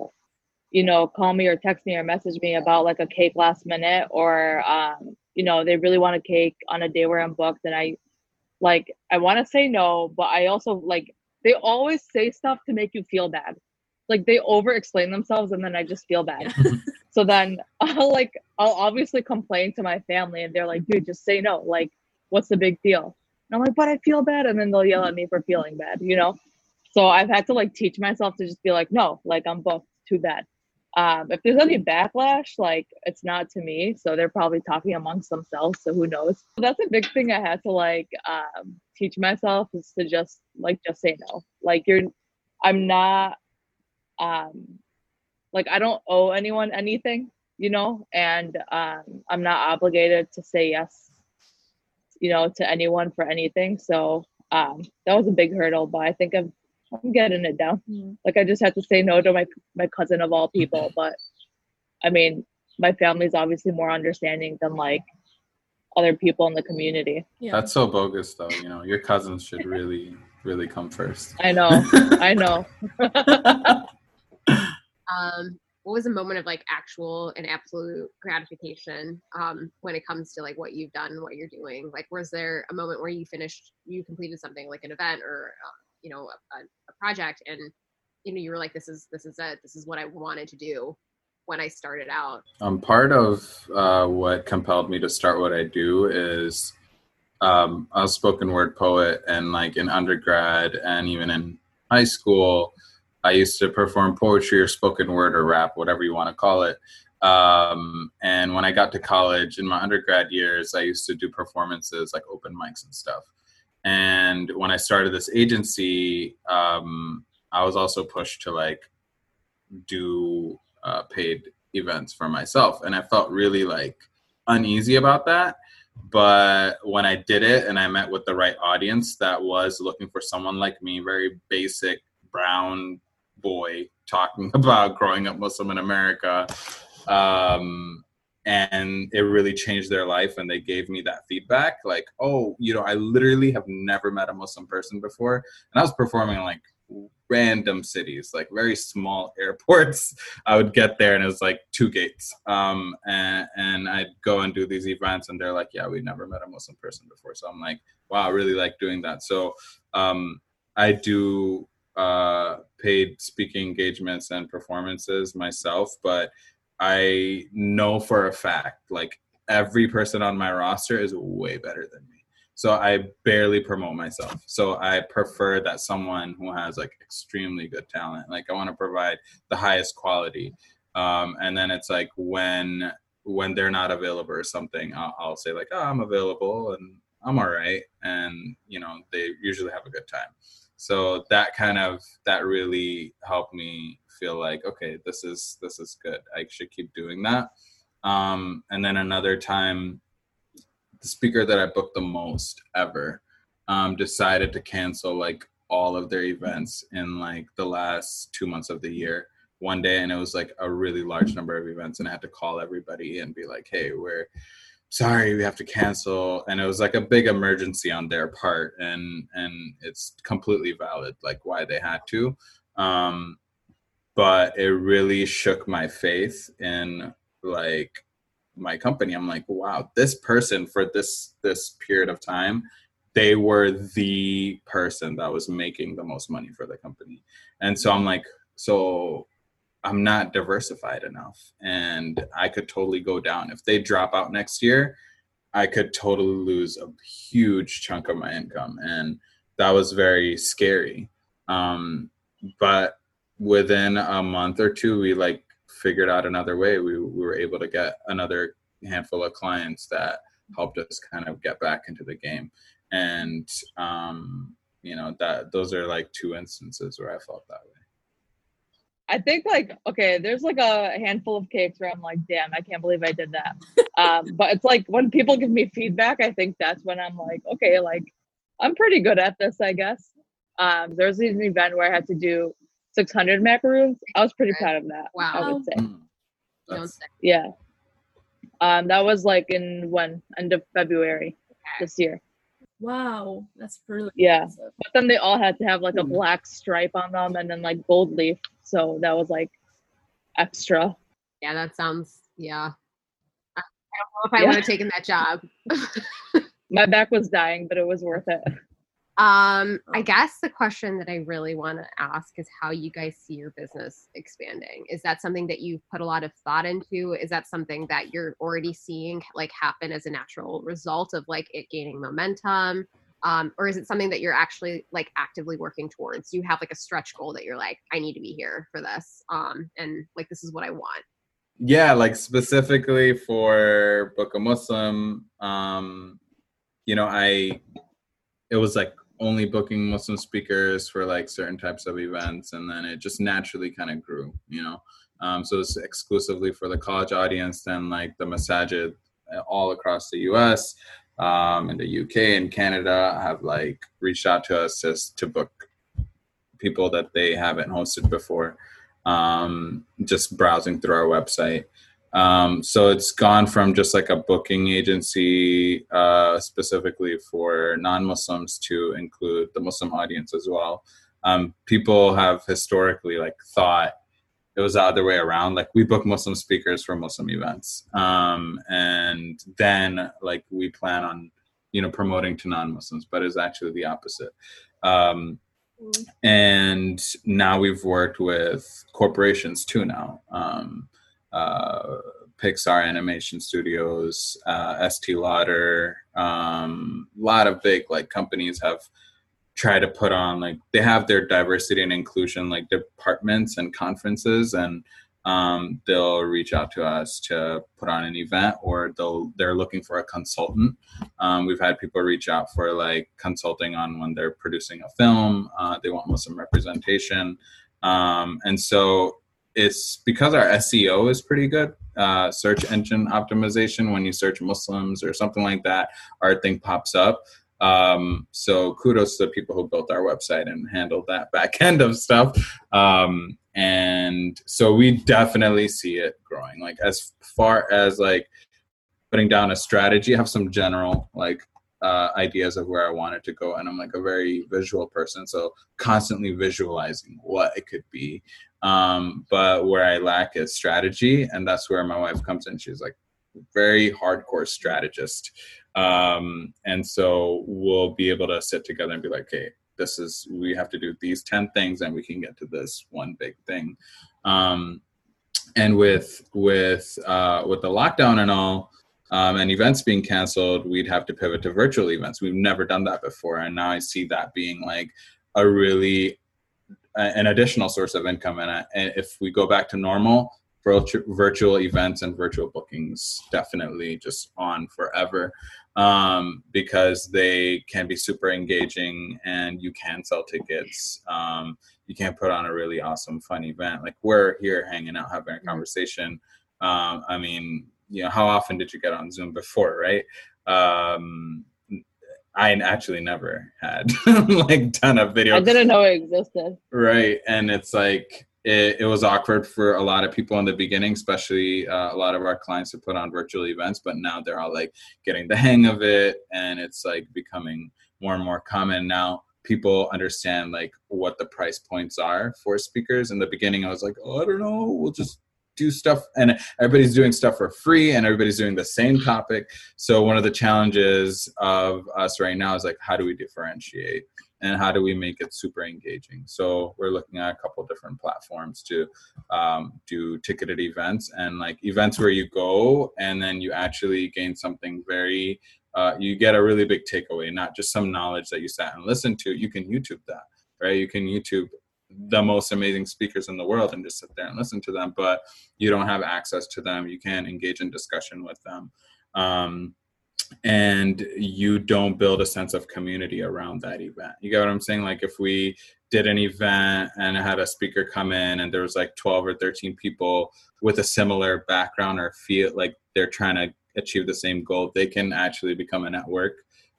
you know, call me or text me or message me about like a cake last minute or um, you know, they really want a cake on a day where I'm booked and I like I want to say no, but I also like they always say stuff to make you feel bad. Like they over explain themselves and then I just feel bad. [laughs] So then I'll like I'll obviously complain to my family and they're like, dude, just say no. Like, what's the big deal? And I'm like, but I feel bad. And then they'll yell at me for feeling bad, you know? So I've had to like teach myself to just be like, no, like I'm booked, too bad. Um, if there's any backlash, like it's not to me. So they're probably talking amongst themselves. So who knows? That's a big thing I had to like um, teach myself is to just like just say no. Like you're I'm not um like I don't owe anyone anything, you know, and um I'm not obligated to say yes, you know, to anyone for anything. So um that was a big hurdle, but I think I'm I'm getting it down. Mm. Like I just had to say no to my my cousin of all people, [laughs] but I mean, my family's obviously more understanding than like other people in the community. Yeah. That's so bogus, though. You know, your cousins should really, really come first. I know. [laughs] I know. [laughs] Um, what was a moment of like actual and absolute gratification um, when it comes to like what you've done, what you're doing? Like, was there a moment where you finished, you completed something like an event or uh, you know a, a project, and you know you were like, this is this is it, this is what I wanted to do when I started out. Um, part of uh, what compelled me to start what I do is um, a spoken word poet, and like in undergrad and even in high school, I used to perform poetry or spoken word or rap, whatever you want to call it. Um, and when I got to college in my undergrad years, I used to do performances like open mics and stuff. And when I started this agency, um, I was also pushed to like do uh, paid events for myself, and I felt really like uneasy about that. But when I did it, and I met with the right audience that was looking for someone like me, very basic brown boy talking [laughs] about growing up Muslim in America. Um, and it really changed their life and they gave me that feedback like oh you know i literally have never met a muslim person before. And i was performing in like random cities like very small [laughs] airports. I would get there and it was like two gates. Um and and i'd go and do these events and they're like yeah we never met a muslim person before. So i'm like wow i really like doing that. So um i do uh paid speaking engagements and performances myself but I know for a fact, like every person on my roster is way better than me. So I barely promote myself. So I prefer that someone who has like extremely good talent. Like I want to provide the highest quality. Um, and then it's like when when they're not available or something, I'll, I'll say like, oh, I'm available and I'm all right. And you know, they usually have a good time. So that kind of that really helped me feel like okay this is this is good. I should keep doing that. Um, and then another time the speaker that i booked the most ever um, decided to cancel like all of their events in like the last two months of the year one day and it was like a really large number of events and i had to call everybody and be like hey we're sorry we have to cancel. And it was like a big emergency on their part and and it's completely valid like why they had to. Um but it really shook my faith in like my company. I'm like wow this person for this this period of time they were the person that was making the most money for the company. And so i'm like so i'm not diversified enough and i could totally go down. If they drop out next year i could totally lose a huge chunk of my income and that was very scary. Um, but within a month or two we like figured out another way. We, we were able to get another handful of clients that helped us kind of get back into the game. And um you know that those are like two instances where i felt that way I think like okay, there's like a handful of cakes where I'm like, damn, I can't believe I did that. um, but it's like when people give me feedback, I think that's when I'm like, okay, like I'm pretty good at this, I guess. Um, there was an event where I had to do 600 macaroons. I was pretty proud of that. Wow. I would say, Mm. You don't That's- say. yeah. Um, that was like in when end of February this year. Wow, that's really Yeah. impressive. But then they all had to have like a Hmm. black stripe on them and then like gold leaf. So that was like extra. Yeah, that sounds yeah. I don't know if I Yeah. would have taken that job. [laughs] My back was dying, but it was worth it. Um, I guess the question that I really want to ask is how you guys see your business expanding. Is that something that you've put a lot of thought into? Is that something that you're already seeing like happen as a natural result of like it gaining momentum? Um, or is it something that you're actually like actively working towards? You have like a stretch goal that you're like, I need to be here for this. Um, and like this is what I want. Yeah, like specifically for Book a Muslim, um, you know, I it was like only booking Muslim speakers for like certain types of events, and then it just naturally kind of grew, you know. Um, so it's exclusively for the college audience, then like the masajid uh, all across the U.S. Um, and the UK and Canada have like reached out to us just to book people that they haven't hosted before, um, just browsing through our website. Um, so it's gone from just like a booking agency uh, specifically for non-Muslims to include the Muslim audience as well. Um, people have historically like thought it was the other way around. Like we book Muslim speakers for Muslim events, um, and then like we plan on you know promoting to non-Muslims, but it's actually the opposite. Um, and now we've worked with corporations too now um, uh, Pixar Animation Studios, uh, Estee Lauder, um, a lot of big like companies have tried to put on like they have their diversity and inclusion like departments and conferences and um, they'll reach out to us to put on an event or they'll they're looking for a consultant um, we've had people reach out for like consulting on when they're producing a film uh, they want muslim representation um, and so it's because our SEO is pretty good. Uh, search engine optimization. When you search Muslims or something like that, our thing pops up. Um, so kudos to the people who built our website and handled that [laughs] back end of stuff. Um, and so we definitely see it growing. Like as far as like putting down a strategy, I have some general like uh, ideas of where I want it to go, and I'm like a very visual person, so constantly visualizing what it could be. Um, but where I lack is strategy, and that's where my wife comes in. She's like very hardcore strategist, um, and so we'll be able to sit together and be like, "Okay, this is we have to do these ten things, and we can get to this one big thing." Um, and with with uh, with the lockdown and all. Um, and events being canceled, we'd have to pivot to virtual events. We've never done that before, and now I see that being like a really an additional source of income. And, and if we go back to normal, virtual events and virtual bookings definitely just on forever um, because they can be super engaging and you can sell tickets. Um, you can put on a really awesome, fun event. Like we're here hanging out, having a mm-hmm. conversation. Um, I mean, you know, how often did you get on Zoom before, right? Um, I actually never had [laughs] like done a video. I didn't know it existed. Right, and it's like it, it was awkward for a lot of people in the beginning, especially uh, a lot of our clients to put on virtual events. But now they're all like getting the hang of it, and it's like becoming more and more common now. People understand like what the price points are for speakers. In the beginning, I was like, oh, I don't know, we'll just do stuff and everybody's doing stuff for free and everybody's doing the same topic so one of the challenges of us right now is like how do we differentiate and how do we make it super engaging? So we're looking at a couple different platforms to um, do ticketed events and like events where you go and then you actually gain something very uh, you get a really big takeaway not just some knowledge that you sat and listened to. You can youtube that right? You can youtube the most amazing speakers in the world and just sit there and listen to them but you don't have access to them. You can't engage in discussion with them. Um, and you don't build a sense of community around that event. You get what i'm saying? Like if we did an event and had a speaker come in and there was like 12 or 13 people with a similar background or feel like they're trying to achieve the same goal they can actually become a network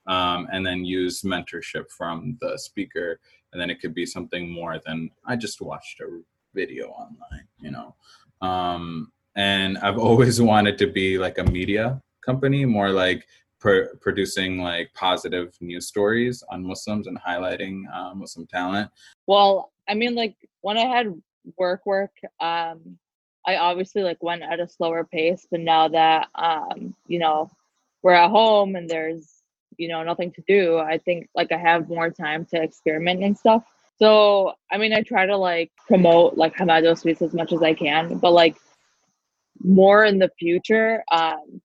um, and then use mentorship from the speaker. And then it could be something more than i just watched a video online you know? Um, and i've [laughs] always wanted to be like a media company more like pr- producing like positive news stories on muslims and highlighting uh, muslim talent well i mean like when i had work work um i obviously like went at a slower pace but now that um you know we're at home and there's you know, nothing to do, I think like I have more time to experiment and stuff. So, I mean, I try to like promote like Hamado sweets as much as I can, but like more in the future, um,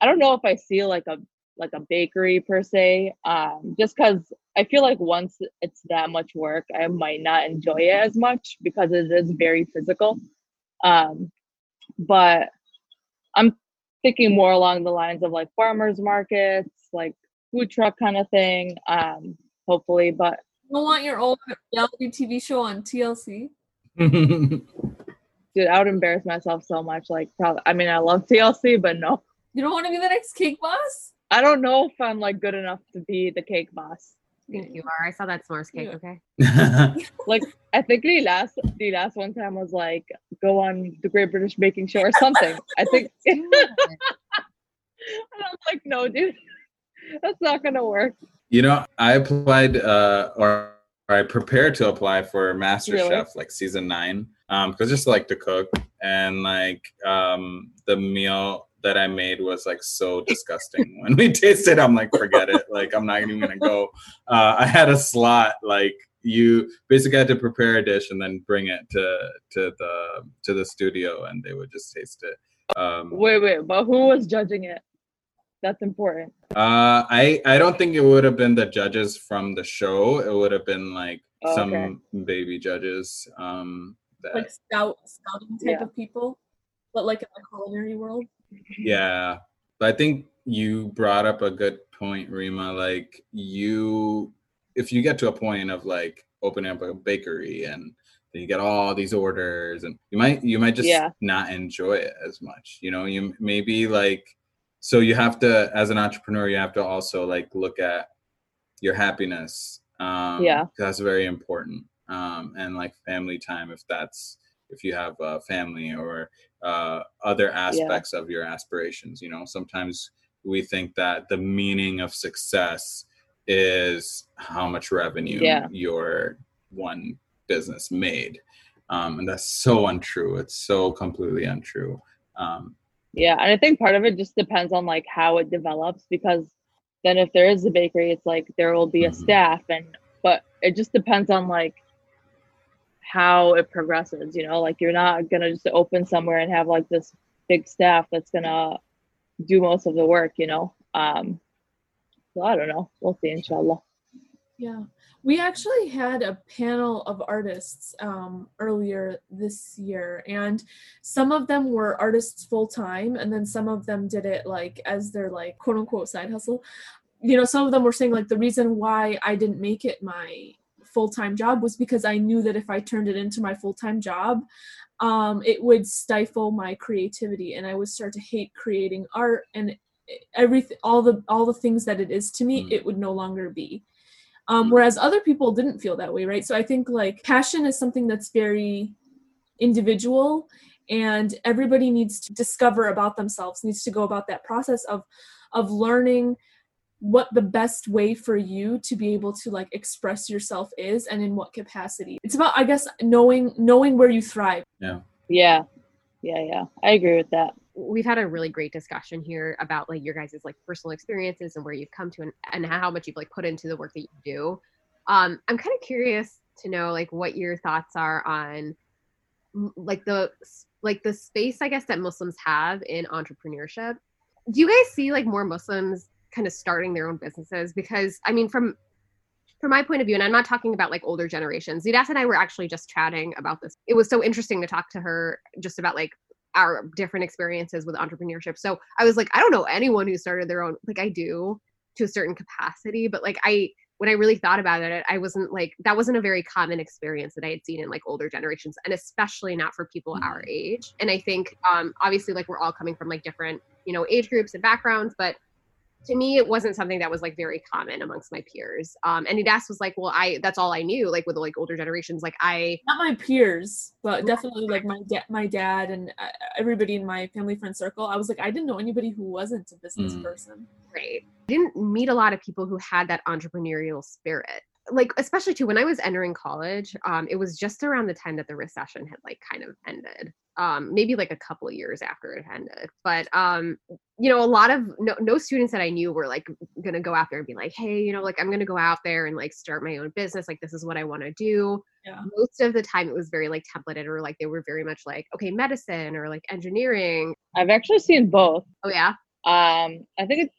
I don't know if I see like a like a bakery per se, um, just because I feel like once it's that much work, I might not enjoy it as much because it is very physical. Um, but I'm thinking more along the lines of like farmers markets, like food truck kind of thing. Um, hopefully, but You don't want your own reality TV show on TLC? [laughs] dude, I would embarrass myself so much. Like, probably, I mean, I love TLC, but no, You don't want to be the next cake boss? I don't know if I'm like good enough to be the cake boss. I think you are. I saw that s'mores cake. Yeah. Okay. [laughs] Like, I think the last the last one time was like go on the Great British Baking Show or something. I [laughs] think. [laughs] and I'm like, no, dude, that's not gonna work. You know, I applied uh, or, or I prepared to apply for Master Really? Chef like season nine um because just like to cook and like um the meal that I made was like so disgusting. when we tasted, I'm like, forget it. Like I'm not even gonna go. Uh, I had a slot like you basically had to prepare a dish and then bring it to to the to the studio and they would just taste it. Um, Wait, wait, but who was judging it? That's important. Uh, I I don't think it would have been the judges from the show. It would have been like Oh, some okay. baby judges. Um, that Like scout scouting type Yeah. of people, but like in the culinary world. Yeah. But I think you brought up a good point, Rima. Like you, if you get to a point of like opening up a bakery and then you get all these orders, and you might you might just Yeah. not enjoy it as much. You know, you maybe like so you have to as an entrepreneur you have to also like look at your happiness um Yeah. that's very important um and like family time if that's if you have a family or uh other aspects of your aspirations you know sometimes we think that the meaning of success is how much revenue Yeah. your one business made um and that's so untrue it's so completely untrue um Yeah, and I think part of it just depends on like how it develops because then if there is a bakery, it's like there will be a Mhm. staff and but it just depends on like how it progresses, you know, like you're not gonna just open somewhere and have like this big staff that's gonna do most of the work, you know. Um so I don't know. We'll see inshallah. Yeah. We actually had a panel of artists um, earlier this year, and some of them were artists full time, and then some of them did it like as their like quote unquote side hustle. You know, some of them were saying like the reason why I didn't make it my full time job was because I knew that if I turned it into my full time job, um, it would stifle my creativity, and I would start to hate creating art and everything, all the all the things that it is to me, Mm. it would no longer be. Um, whereas other people didn't feel that way right? So i think like passion is something that's very individual and everybody needs to discover about themselves needs to go about that process of of learning what the best way for you to be able to like express yourself is and in what capacity it's about i guess knowing knowing where you thrive Yeah. Yeah, yeah. Yeah. I agree with that. we've had a really great discussion here about like your guys' like personal experiences and where you've come to and, and how much you've like put into the work that you do um i'm kind of curious to know like what your thoughts are on like the like the space i guess that muslims have in entrepreneurship do you guys see like more muslims kind of starting their own businesses because i mean from from my point of view, and I'm not talking about like older generations. Zidas and I were actually just chatting about this. It was so interesting to talk to her just about like our different experiences with entrepreneurship. So I was like, I don't know anyone who started their own, like I do to a certain capacity, but like I, when I really thought about it, I wasn't like, that wasn't a very common experience that I had seen in like older generations and especially not for people our age. And I think, um, obviously like we're all coming from like different, you know, age groups and backgrounds, but to me it wasn't something that was like very common amongst my peers. Um and Idas was like well i that's all i knew like with like older generations like i not my peers but definitely like my dad my dad and uh, everybody in my family friend circle. I was like i didn't know anybody who wasn't a business Mm. person. Right. I didn't meet a lot of people who had that entrepreneurial spirit. Like especially too when i was entering college um it was just around the time that the recession had like kind of ended um, maybe like a couple of years after it ended. But um, you know, a lot of no, no students that I knew were like gonna go out there and be like, hey, you know, like I'm gonna go out there and like start my own business. Like this is what I want to do. Yeah. Most of the time, it was very like templated, or like they were very much like, okay, medicine or like engineering. I've actually seen both. Oh yeah, Um, I think it's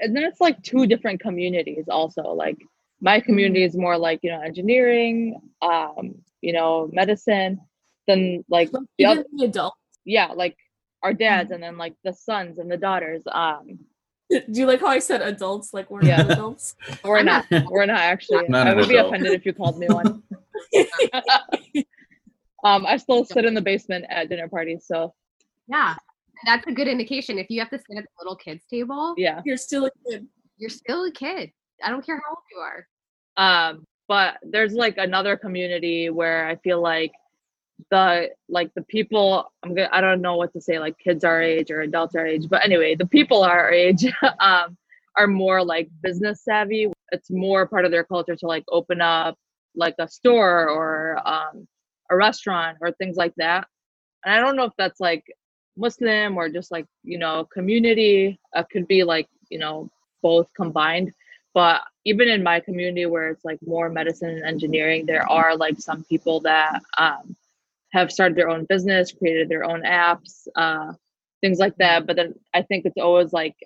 and then it's like two different communities also. Like my community is more like, you know, engineering, um, you know, medicine, then like the Even other the adult. yeah, like our dads and then like the sons and the daughters. Um [laughs] Do you like how I said adults? Like we're Yeah. not adults. [laughs] we're not we're not actually Not I an would be offended if you called me one. [laughs] um I still sit in the basement at dinner parties, so yeah. That's a good indication. If you have to sit at the little kids table, yeah. You're still a kid. you're still a kid. I don't care how old you are. um but there's like another community where i feel like the like the people i'm gonna i don't know what to say like kids our age or adults our age but anyway the people our age [laughs] um are more like business savvy. It's more part of their culture to like open up like a store or um a restaurant or things like that. And i don't know if that's like muslim or just like you know community. Uh, could be like you know both combined. But even in my community where it's like more medicine and engineering there are like some people that um, have started their own business created their own apps uh, things like that. But then i think it's always like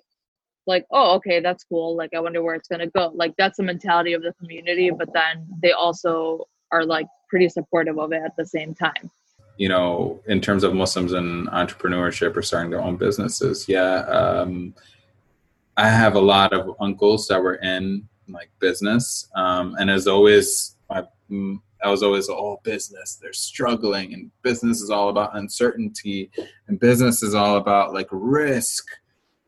like oh okay that's cool. Like i wonder where it's to go. Like that's the mentality of the community but then they also are like pretty supportive of it at the same time. You know, in terms of Muslims and entrepreneurship or starting their own businesses, yeah, um, I have a lot of uncles that were in like business, um, and as always, my, I was always oh business, they're struggling, and business is all about uncertainty, and business is all about like risk,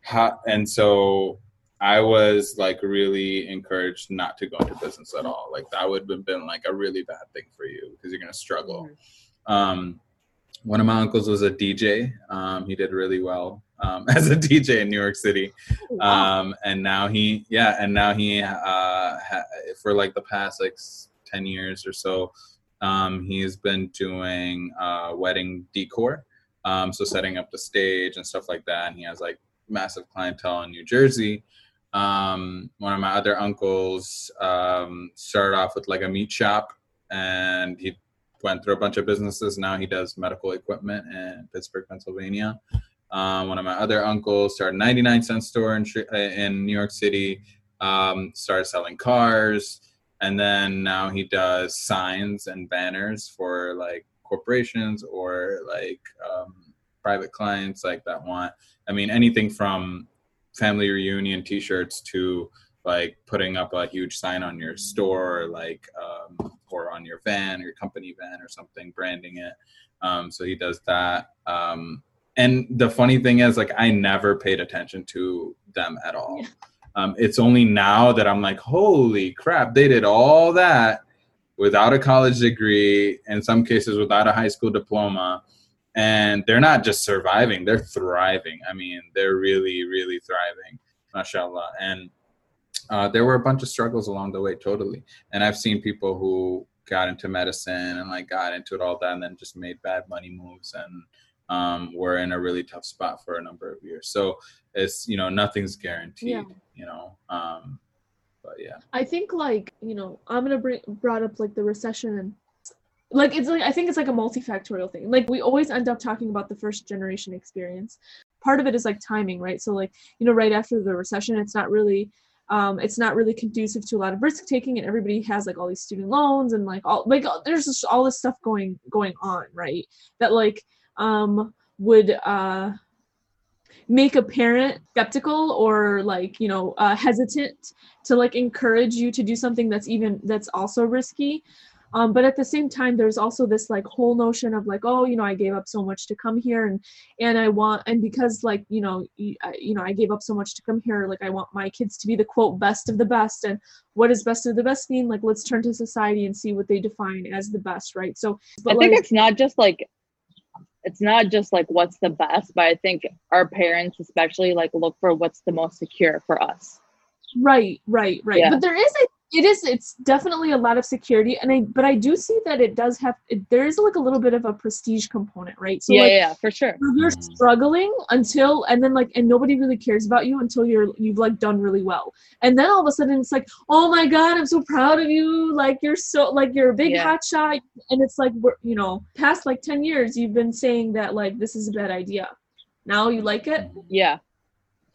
How, and so I was like really encouraged not to go into business at all. Like that would have been like a really bad thing for you because you're gonna struggle. Um, one of my uncles was a DJ. Um, he did really well um, [laughs] as a DJ in New York City. Um, and now he, yeah, and now he, uh, ha- for like the past like 10 years or so, um, he's been doing uh, wedding decor. Um, so setting up the stage and stuff like that. And he has like massive clientele in New Jersey. Um, one of my other uncles um, started off with like a meat shop and he went through a bunch of businesses. Now he does medical equipment in Pittsburgh, Pennsylvania. Um, one of my other uncles started a 99 cent store in, in New York City, um, started selling cars. And then now he does signs and banners for like corporations or like um, private clients like that want, I mean, anything from family reunion t-shirts to like putting up a huge sign on your store or like um, or on your van or your company van or something branding it. Um, so he does that. Um, and the funny thing is like i never paid attention to them at all. Yeah. Um, it's only now that i'm like holy crap they did all that without a college degree in some cases without a high school diploma and they're not just surviving they're thriving. I mean they're really really thriving mashallah. And uh, there were a bunch of struggles along the way totally. And i've seen people who got into medicine and like got into it all that and then just made bad money moves and um, were in a really tough spot for a number of years. So it's you know nothing's guaranteed Yeah. you know um, but yeah I think like you know I'm gonna bring brought up like the recession and like it's like I think it's like a multifactorial thing. Like we always end up talking about the first generation experience. Part of it is like timing, right? So like you know right after the recession, it's not really um, it's not really conducive to a lot of risk taking, and everybody has like all these student loans and like all like there's just all this stuff going going on, right? That like um, would uh, make a parent skeptical or like you know uh, hesitant to like encourage you to do something that's even that's also risky. Um, but at the same time there's also this like whole notion of like oh you know i gave up so much to come here and and i want and because like you know you, I, you know i gave up so much to come here like i want my kids to be the quote best of the best. And what does best of the best mean? Like let's turn to society and see what they define as the best right? So I think like, it's not just like it's not just like what's the best, but I think our parents especially like look for what's the most secure for us. Right, right, right. Yeah. But there is a it is it's definitely a lot of security and i but i do see that it does have it, there is like a little bit of a prestige component right? So yeah like, yeah for sure. you're Mm. struggling until and then like and nobody really cares about you until you're you've like done really well. And then all of a sudden it's like oh my god i'm so proud of you. Like you're so like you're a big Yeah. hot shot. And it's like we're you know past like 10 years you've been saying that like this is a bad idea. Now you like it? Yeah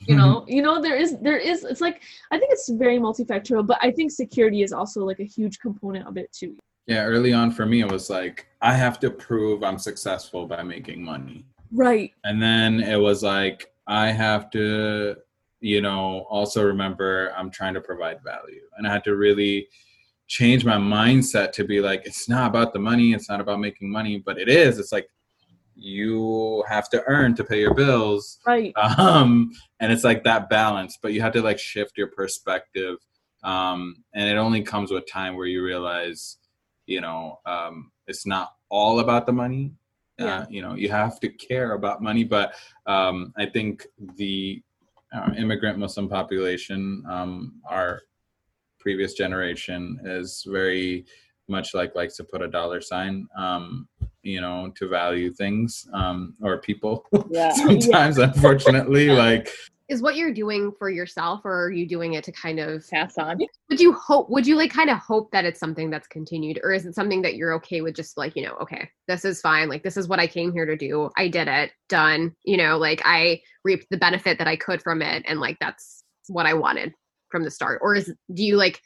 you mm-hmm. know you know there is there is it's like i think it's very multifactorial but i think security is also like a huge component of it too yeah, early on for me, it was like, I have to prove I'm successful by making money. right And then it was like, I have to, you know, also remember I'm trying to provide value. And I had to really change my mindset to be like, it's not about the money, it's not about making money, but it is. It's like, you have to earn to pay your bills. Right. Um and it's like that balance but you have to like shift your perspective. Um and it only comes with time where you realize you know um it's not all about the money. Yeah. uh, you know you have to care about money but um i think the uh, immigrant muslim population um our previous generation is very much like likes to put a dollar sign um you know to value things um or people yeah [laughs] sometimes unfortunately like Is what you're doing for yourself, or are you doing it to kind of? pass on Would you hope? Would you like kind of hope that it's something that's continued, or is it something that you're okay with? Just like you know, okay, this is fine. Like this is what I came here to do. I did it. Done. You know, like I reaped the benefit that I could from it, and like that's what I wanted from the start. Or is do you like?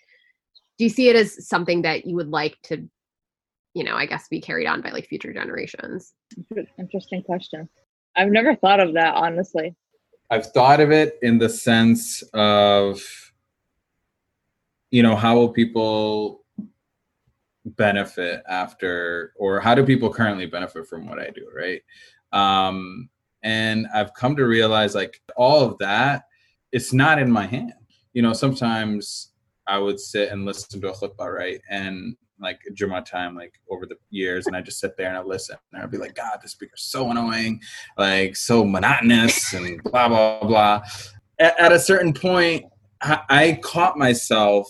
Do you see it as something that you would like to, you know, I guess be carried on by like future generations? interesting question i've never thought of that honestly I've thought of it in the sense of, you know, how will people benefit after, or how do people currently benefit from what I do, right? Um, and I've come to realize like all of that, it's not in my hand. You know, sometimes I would sit and listen to a khutbah, right? And like during my time, like over the years, and I just sit there and I listen, and I'd be like, God, this speaker's so annoying, like so monotonous, and blah blah blah. At, at a certain point, I, I caught myself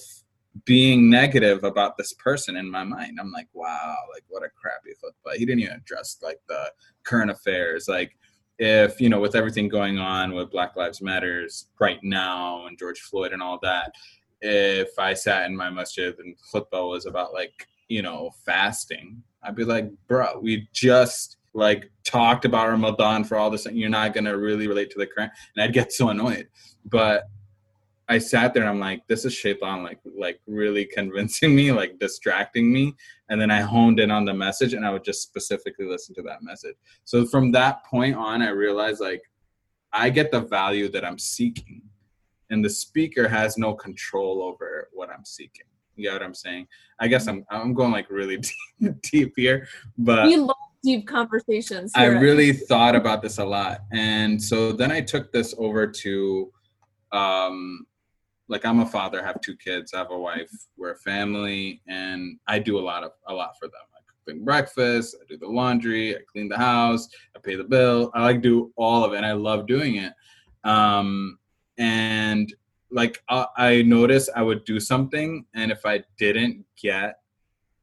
being negative about this person in my mind. I'm like, wow, like what a crappy khutbah. He didn't even address like the current affairs, like. If you know, with everything going on with Black Lives Matters right now and George Floyd and all that, if I sat in my masjid and khutbah was about like, you know, fasting, I'd be like, bro, we just like talked about Ramadan for all this and you're not gonna really relate to the current and I'd get so annoyed. But I sat there and I'm like, this is shaitan like like really convincing me, like distracting me. And then I honed in on the message and I would just specifically listen to that message. So from that point on I realized like I get the value that I'm seeking and the speaker has no control over what I'm seeking. You get what I'm saying? I guess I'm I'm going like really deep, [laughs] deep here, but we love deep conversations I really thought about this a lot, and so then I took this over to, um, like I'm a father, I have two kids, I have a wife, we're a family, and I do a lot of a lot for them. I cook them breakfast, I do the laundry, I clean the house, I pay the bill. I like do all of it, and I love doing it. Um, and like I, I noticed I would do something, and if I didn't get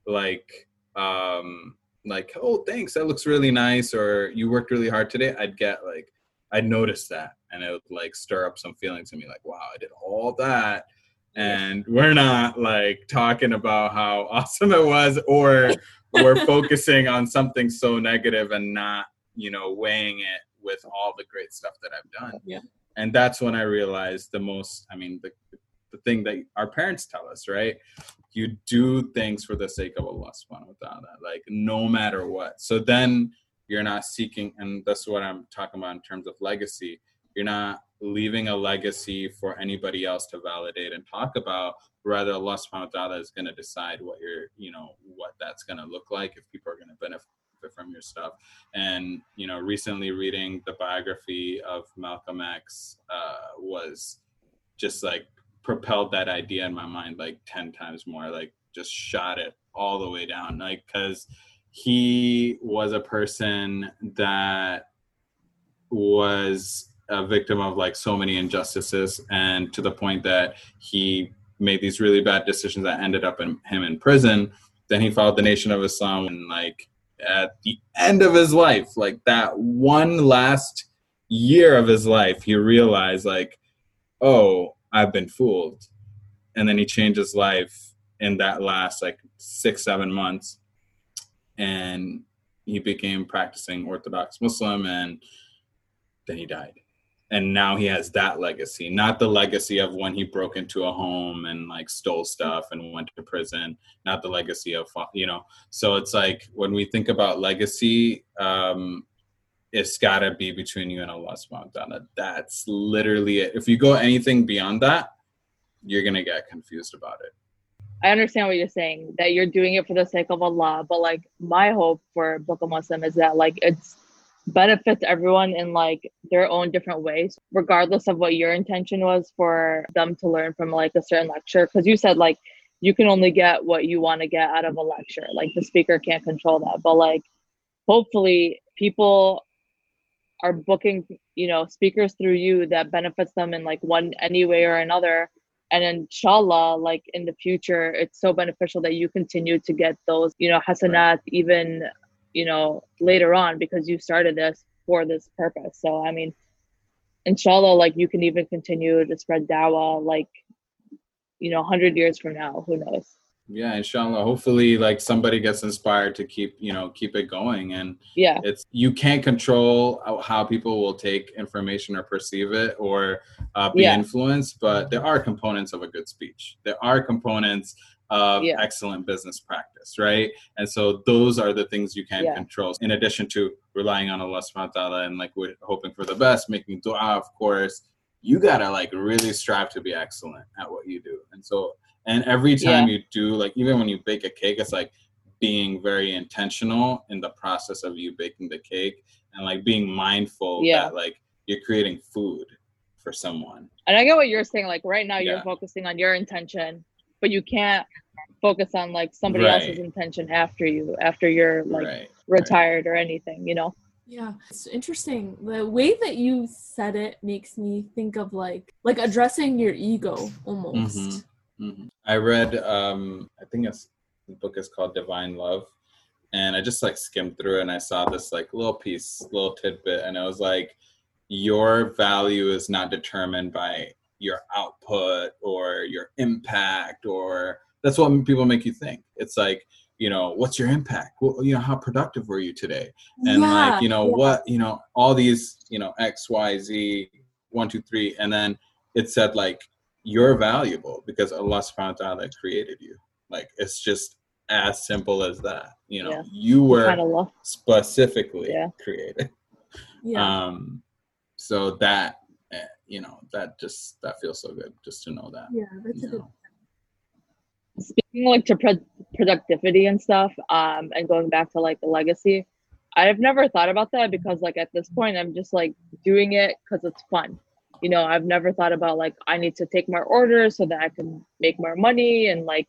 like um like oh thanks that looks really nice or you worked really hard today i'd get like i'd notice that and it would like stir up some feelings in me like wow i did all that. And we're not like talking about how [laughs] awesome it was or we're focusing on something so negative and not you know weighing it with all the great stuff that i've done. Yeah. And that's when i realized the most i mean the the thing that our parents tell us right you do things for the sake of Allah subhanahu wa ta'ala, like no matter what. So then you're not seeking, and that's what I'm talking about in terms of legacy. You're not leaving a legacy for anybody else to validate and talk about. Rather, Allah subhanahu wa ta'ala is going to decide what you're, you know, what that's going to look like if people are going to benefit from your stuff. And, you know, recently reading the biography of Malcolm X uh, was just like propelled that idea in my mind like 10 times more like just shot it all the way down like because he was a person that was a victim of like so many injustices and to the point that he made these really bad decisions that ended up in him in prison. Then he followed the Nation of Islam and like at the end of his life, like that one last year of his life, he realized like, oh, I've been fooled. And then he changed his life in that last like six, seven months. And he became practicing Orthodox Muslim and then he died and now he has that legacy not the legacy of when he broke into a home and like stole stuff and went to prison not the legacy of you know so it's like when we think about legacy um it's got to be between you and Allah subhanahu wa ta'ala. That's literally it. If you go anything beyond that, you're to get confused about it. I understand what you're saying, that you're doing it for the sake of Allah. But like, my hope for Book a Muslim is that like it's benefits everyone in like their own different ways regardless of what your intention was for them to learn from like a certain lecture. Because you said like you can only get what you want to get out of a lecture. Like the speaker can't control that. But like hopefully people are booking you know speakers through you that benefits them in like one any way or another. And inshallah like in the future it's so beneficial that you continue to get those you know hasanat even you know, later on because you started this for this purpose. So, I mean, inshallah, like you can even continue to spread dawah, like, you know, 100 years from now, who knows? yeah inshallah hopefully like somebody gets inspired to keep you know keep it going and yeah it's you can't control how people will take information or perceive it or uh, be yeah. influenced but there are components of a good speech there are components of yeah. excellent business practice, right? And so those are the things you can yeah. control. In addition to relying on Allah subhanahu wa ta'ala and like we're hoping for the best, making dua, of course, you gotta like really strive to be excellent at what you do. And so and every time yeah. you do, like even when you bake a cake, it's like being very intentional in the process of you baking the cake and like being mindful yeah. that like you're creating food for someone. And I get what you're saying. Like right now, you're focusing on your intention but you can't focus on like somebody right. else's intention after you after you're like right. retired right. or anything you know yeah it's interesting the way that you said it makes me think of like like addressing your ego almost mm-hmm. Mm-hmm. i read um i think it's the book is called divine love and i just like skimmed through it and i saw this like little piece little tidbit and it was like your value is not determined by your output or your impact or that's what people make you think. It's like you know what's your impact? Well, you know how productive were you today? And yeah, like you know yeah. what you know all these you know x y z one two three and then it said like you're valuable because allah subhanahu wa ta'ala created you. Like it's just as simple as that you know? Yeah. you were specifically created. Yeah. um so that you know that just that feels so good just to know that yeah that's a good speaking like to pro- productivity and stuff um and going back to like the legacy i've never thought about that because like at this point i'm just like doing it because it's fun. You know i've never thought about like i need to take more orders so that i can make more money and like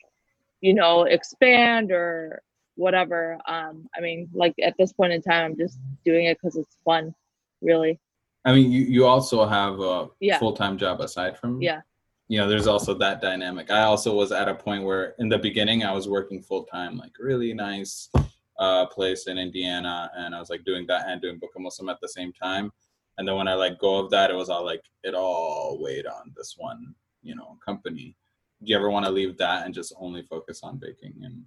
you know expand or whatever. Um i mean like at this point in time i'm just doing it because it's fun really I mean, you, you also have a yeah. full time job aside from yeah. You know, there's also that dynamic. I also was at a point where in the beginning I was working full time, like really nice uh, place in Indiana, and I was like doing that and doing Book a Muslim at the same time. And then when I let go of that, it was all like it all weighed on this one, you know, company. Do you ever want to leave that and just only focus on baking and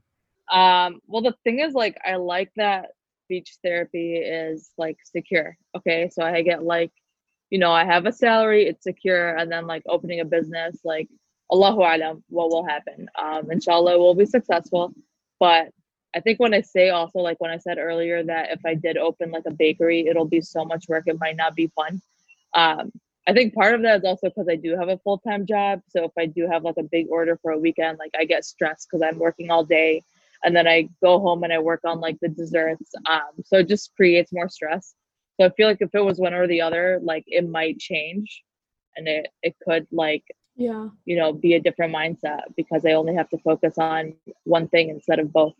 um well the thing is like i like that speech therapy is like secure. Okay. So I get like, you know, I have a salary, it's secure, and then like opening a business, like Allahu Alam, what will happen. Um, inshallah we'll be successful. But I think when I say also like when I said earlier that if I did open like a bakery, it'll be so much work, it might not be fun. Um, I think part of that is also because I do have a full time job. So if I do have like a big order for a weekend, like I get stressed because I'm working all day and then I go home and I work on like the desserts. Um, so it just creates more stress. So I feel like if it was one or the other, like it might change, and it it could like yeah you know be a different mindset because I only have to focus on one thing instead of both.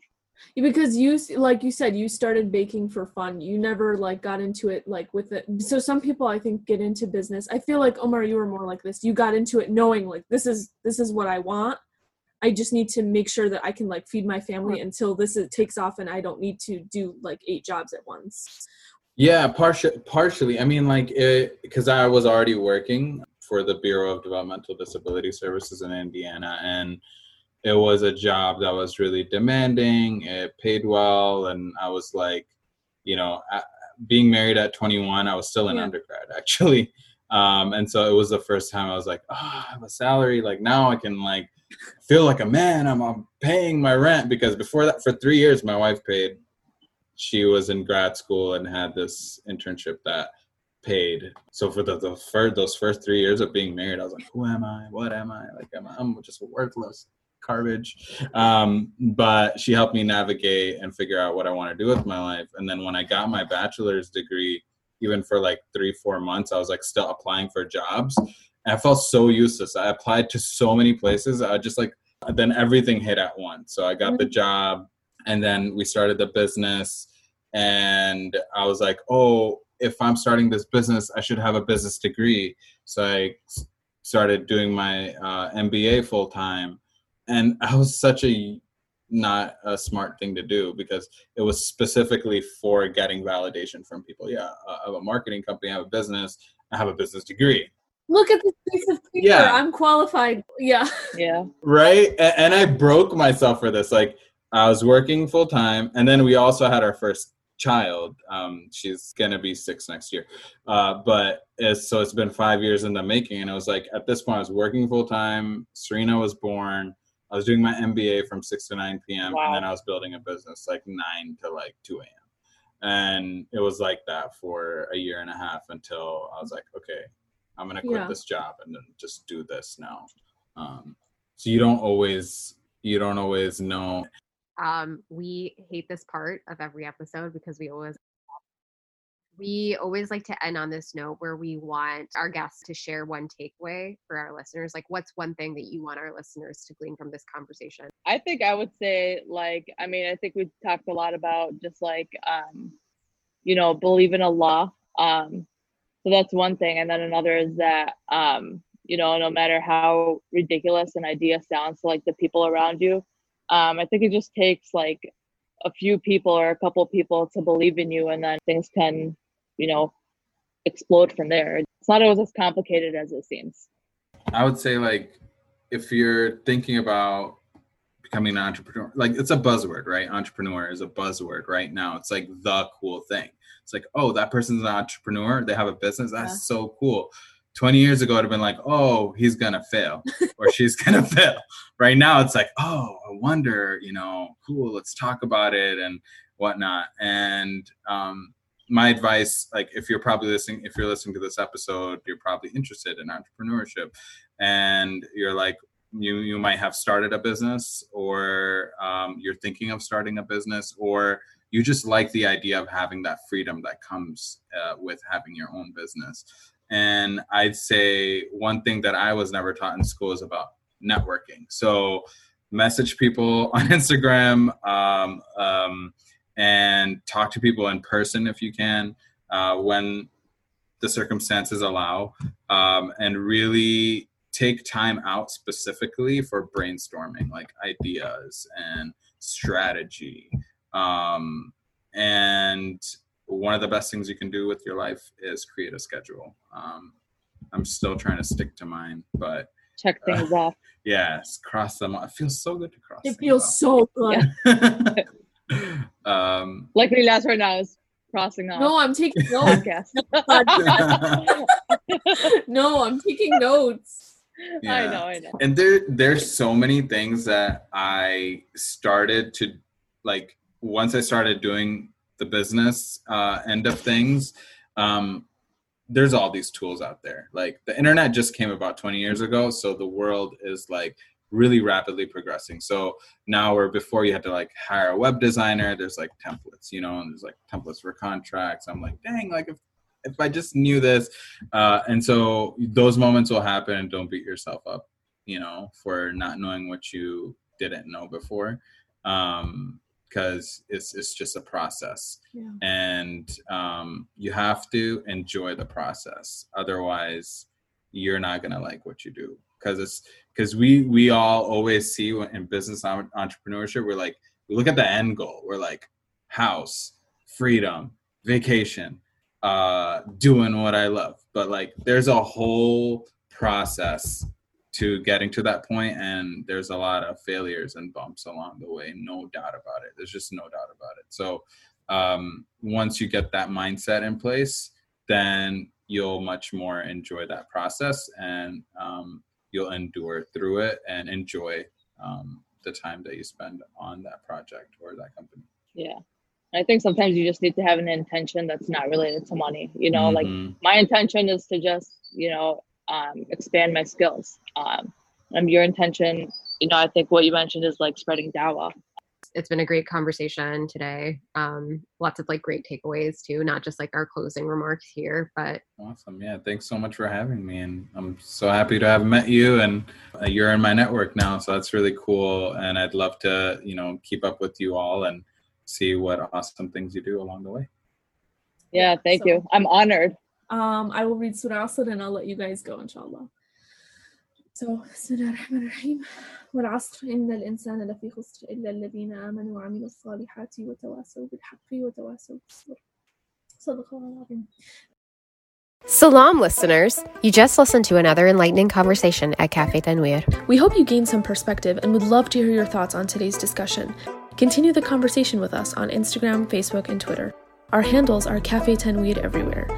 because you like you said you started baking for fun you never like got into it like with it so some people i think get into business i feel like omar you were more like this you got into it knowing like this is this is what i want i just need to make sure that i can like feed my family until this is, takes off and i don't need to do like eight jobs at once yeah partially partially i mean like because i was already working for the bureau of developmental disability services in indiana and it was a job that was really demanding. It paid well, and I was like, you know, being married at 21, I was still an yeah. undergrad actually, um, and so it was the first time I was like, oh, I have a salary. Like now I can like feel like a man. I'm, I'm paying my rent because before that, for three years, my wife paid. She was in grad school and had this internship that paid. So for the, the first, those first three years of being married, I was like, who am I? What am I? Like, am I, I'm just worthless garbage. Um, but she helped me navigate and figure out what I want to do with my life. And then when I got my bachelor's degree, even for like three, four months, I was like still applying for jobs. And I felt so useless. I applied to so many places. I just like, then everything hit at once. So I got the job and then we started the business. And I was like, oh, if I'm starting this business, I should have a business degree. So I started doing my uh, MBA full time and I was such a not a smart thing to do because it was specifically for getting validation from people. Yeah, I have a marketing company, I have a business, I have a business degree. Look at this piece of paper. Yeah. I'm qualified. Yeah. Yeah. Right. And, and I broke myself for this. Like I was working full time, and then we also had our first child. Um, she's gonna be six next year. Uh, but it's, so it's been five years in the making, and it was like at this point I was working full time. Serena was born I was doing my MBA from 6 to 9 p.m. Wow. and then I was building a business like 9 to like 2 a.m. And it was like that for a year and a half until I was like, okay, I'm going to quit yeah. this job and then just do this now. Um, so you don't always, you don't always know. Um, we hate this part of every episode because we always we always like to end on this note where we want our guests to share one takeaway for our listeners. Like, what's one thing that you want our listeners to glean from this conversation? I think I would say, like, I mean, I think we talked a lot about just like, um, you know, believe in Allah. Um, so that's one thing. And then another is that, um, you know, no matter how ridiculous an idea sounds to like the people around you, um, I think it just takes like a few people or a couple people to believe in you and then things can you know, explode from there. It's not always as complicated as it seems. I would say like if you're thinking about becoming an entrepreneur, like it's a buzzword, right? Entrepreneur is a buzzword right now. It's like the cool thing. It's like, oh, that person's an entrepreneur. They have a business. That's yeah. so cool. 20 years ago, it'd have been like, oh, he's gonna fail [laughs] or she's gonna fail. Right now, it's like, oh, I wonder, you know, cool, let's talk about it and whatnot. And um, my advice like if you're probably listening if you're listening to this episode you're probably interested in entrepreneurship and you're like you you might have started a business or um, you're thinking of starting a business or you just like the idea of having that freedom that comes uh, with having your own business. And i'd say one thing that i was never taught in school is about networking. So message people [laughs] on instagram um, um, and talk to people in person if you can uh, when the circumstances allow um, and really take time out specifically for brainstorming like ideas and strategy um, and one of the best things you can do with your life is create a schedule um, i'm still trying to stick to mine but check things uh, off [laughs] yes cross them off it feels so good to cross it feels off. so good yeah. [laughs] um, Luckily, last right now is crossing off. No, I'm taking [laughs] notes. no, I'm taking notes. Yeah. I know, I know. And there, there's so many things that I started to like. Once I started doing the business uh, end of things, um, there's all these tools out there. Like the internet just came about 20 years ago, so the world is like really rapidly progressing. So now where before you had to like hire a web designer, there's like templates, you know, and there's like templates for contracts. I'm like, dang, like if if I just knew this. Uh, and so those moments will happen don't beat yourself up, you know, for not knowing what you didn't know before. Um, because it's it's just a process. Yeah. and um, you have to enjoy the process. Otherwise you're not gonna like what you do. Because it's because we we all always see in business entrepreneurship we're like we look at the end goal. We're like house freedom vacation uh doing what i love. But like there's a whole process to getting to that point and there's a lot of failures and bumps along the way no doubt about it there's just no doubt about it so um, once you get that mindset in place then you'll much more enjoy that process and um, you'll endure through it and enjoy um, the time that you spend on that project or that company Yeah. I think sometimes you just need to have an intention that's not related to money. You know, like Mhm. my intention is to just, you know, um, expand my skills. Um, and your intention, you know, I think what you mentioned is like spreading dawa. It's been a great conversation today. Um, lots of like great takeaways too, not just like our closing remarks here, but Awesome. Yeah. Thanks so much for having me. And I'm so happy to have met you and uh, you're in my network now. So that's really cool. And I'd love to, you know, keep up with you all and see what awesome things you do along the way. Yeah, thank So- you. I'm honored. Um, I will read Surah Asr and I'll let you guys go, inshallah. So, بسم الله الرحمن الرحيم والعصر إن الإنسان لفي خسر إلا الذين آمنوا وعملوا الصالحات وتواصوا بالحق وتواصوا بالصبر صدق الله العظيم Salam, listeners! You just listened to another enlightening conversation at Cafe Tanwir. We hope you gained some perspective and would love to hear your thoughts on today's discussion. Continue the conversation with us on Instagram, Facebook, and Twitter. Our handles are Cafe Tanweed everywhere.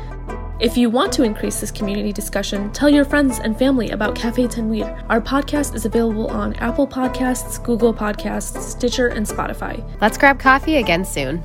If you want to increase this community discussion, tell your friends and family about Cafe Tanwir. Our podcast is available on Apple Podcasts, Google Podcasts, Stitcher, and Spotify. Let's grab coffee again soon.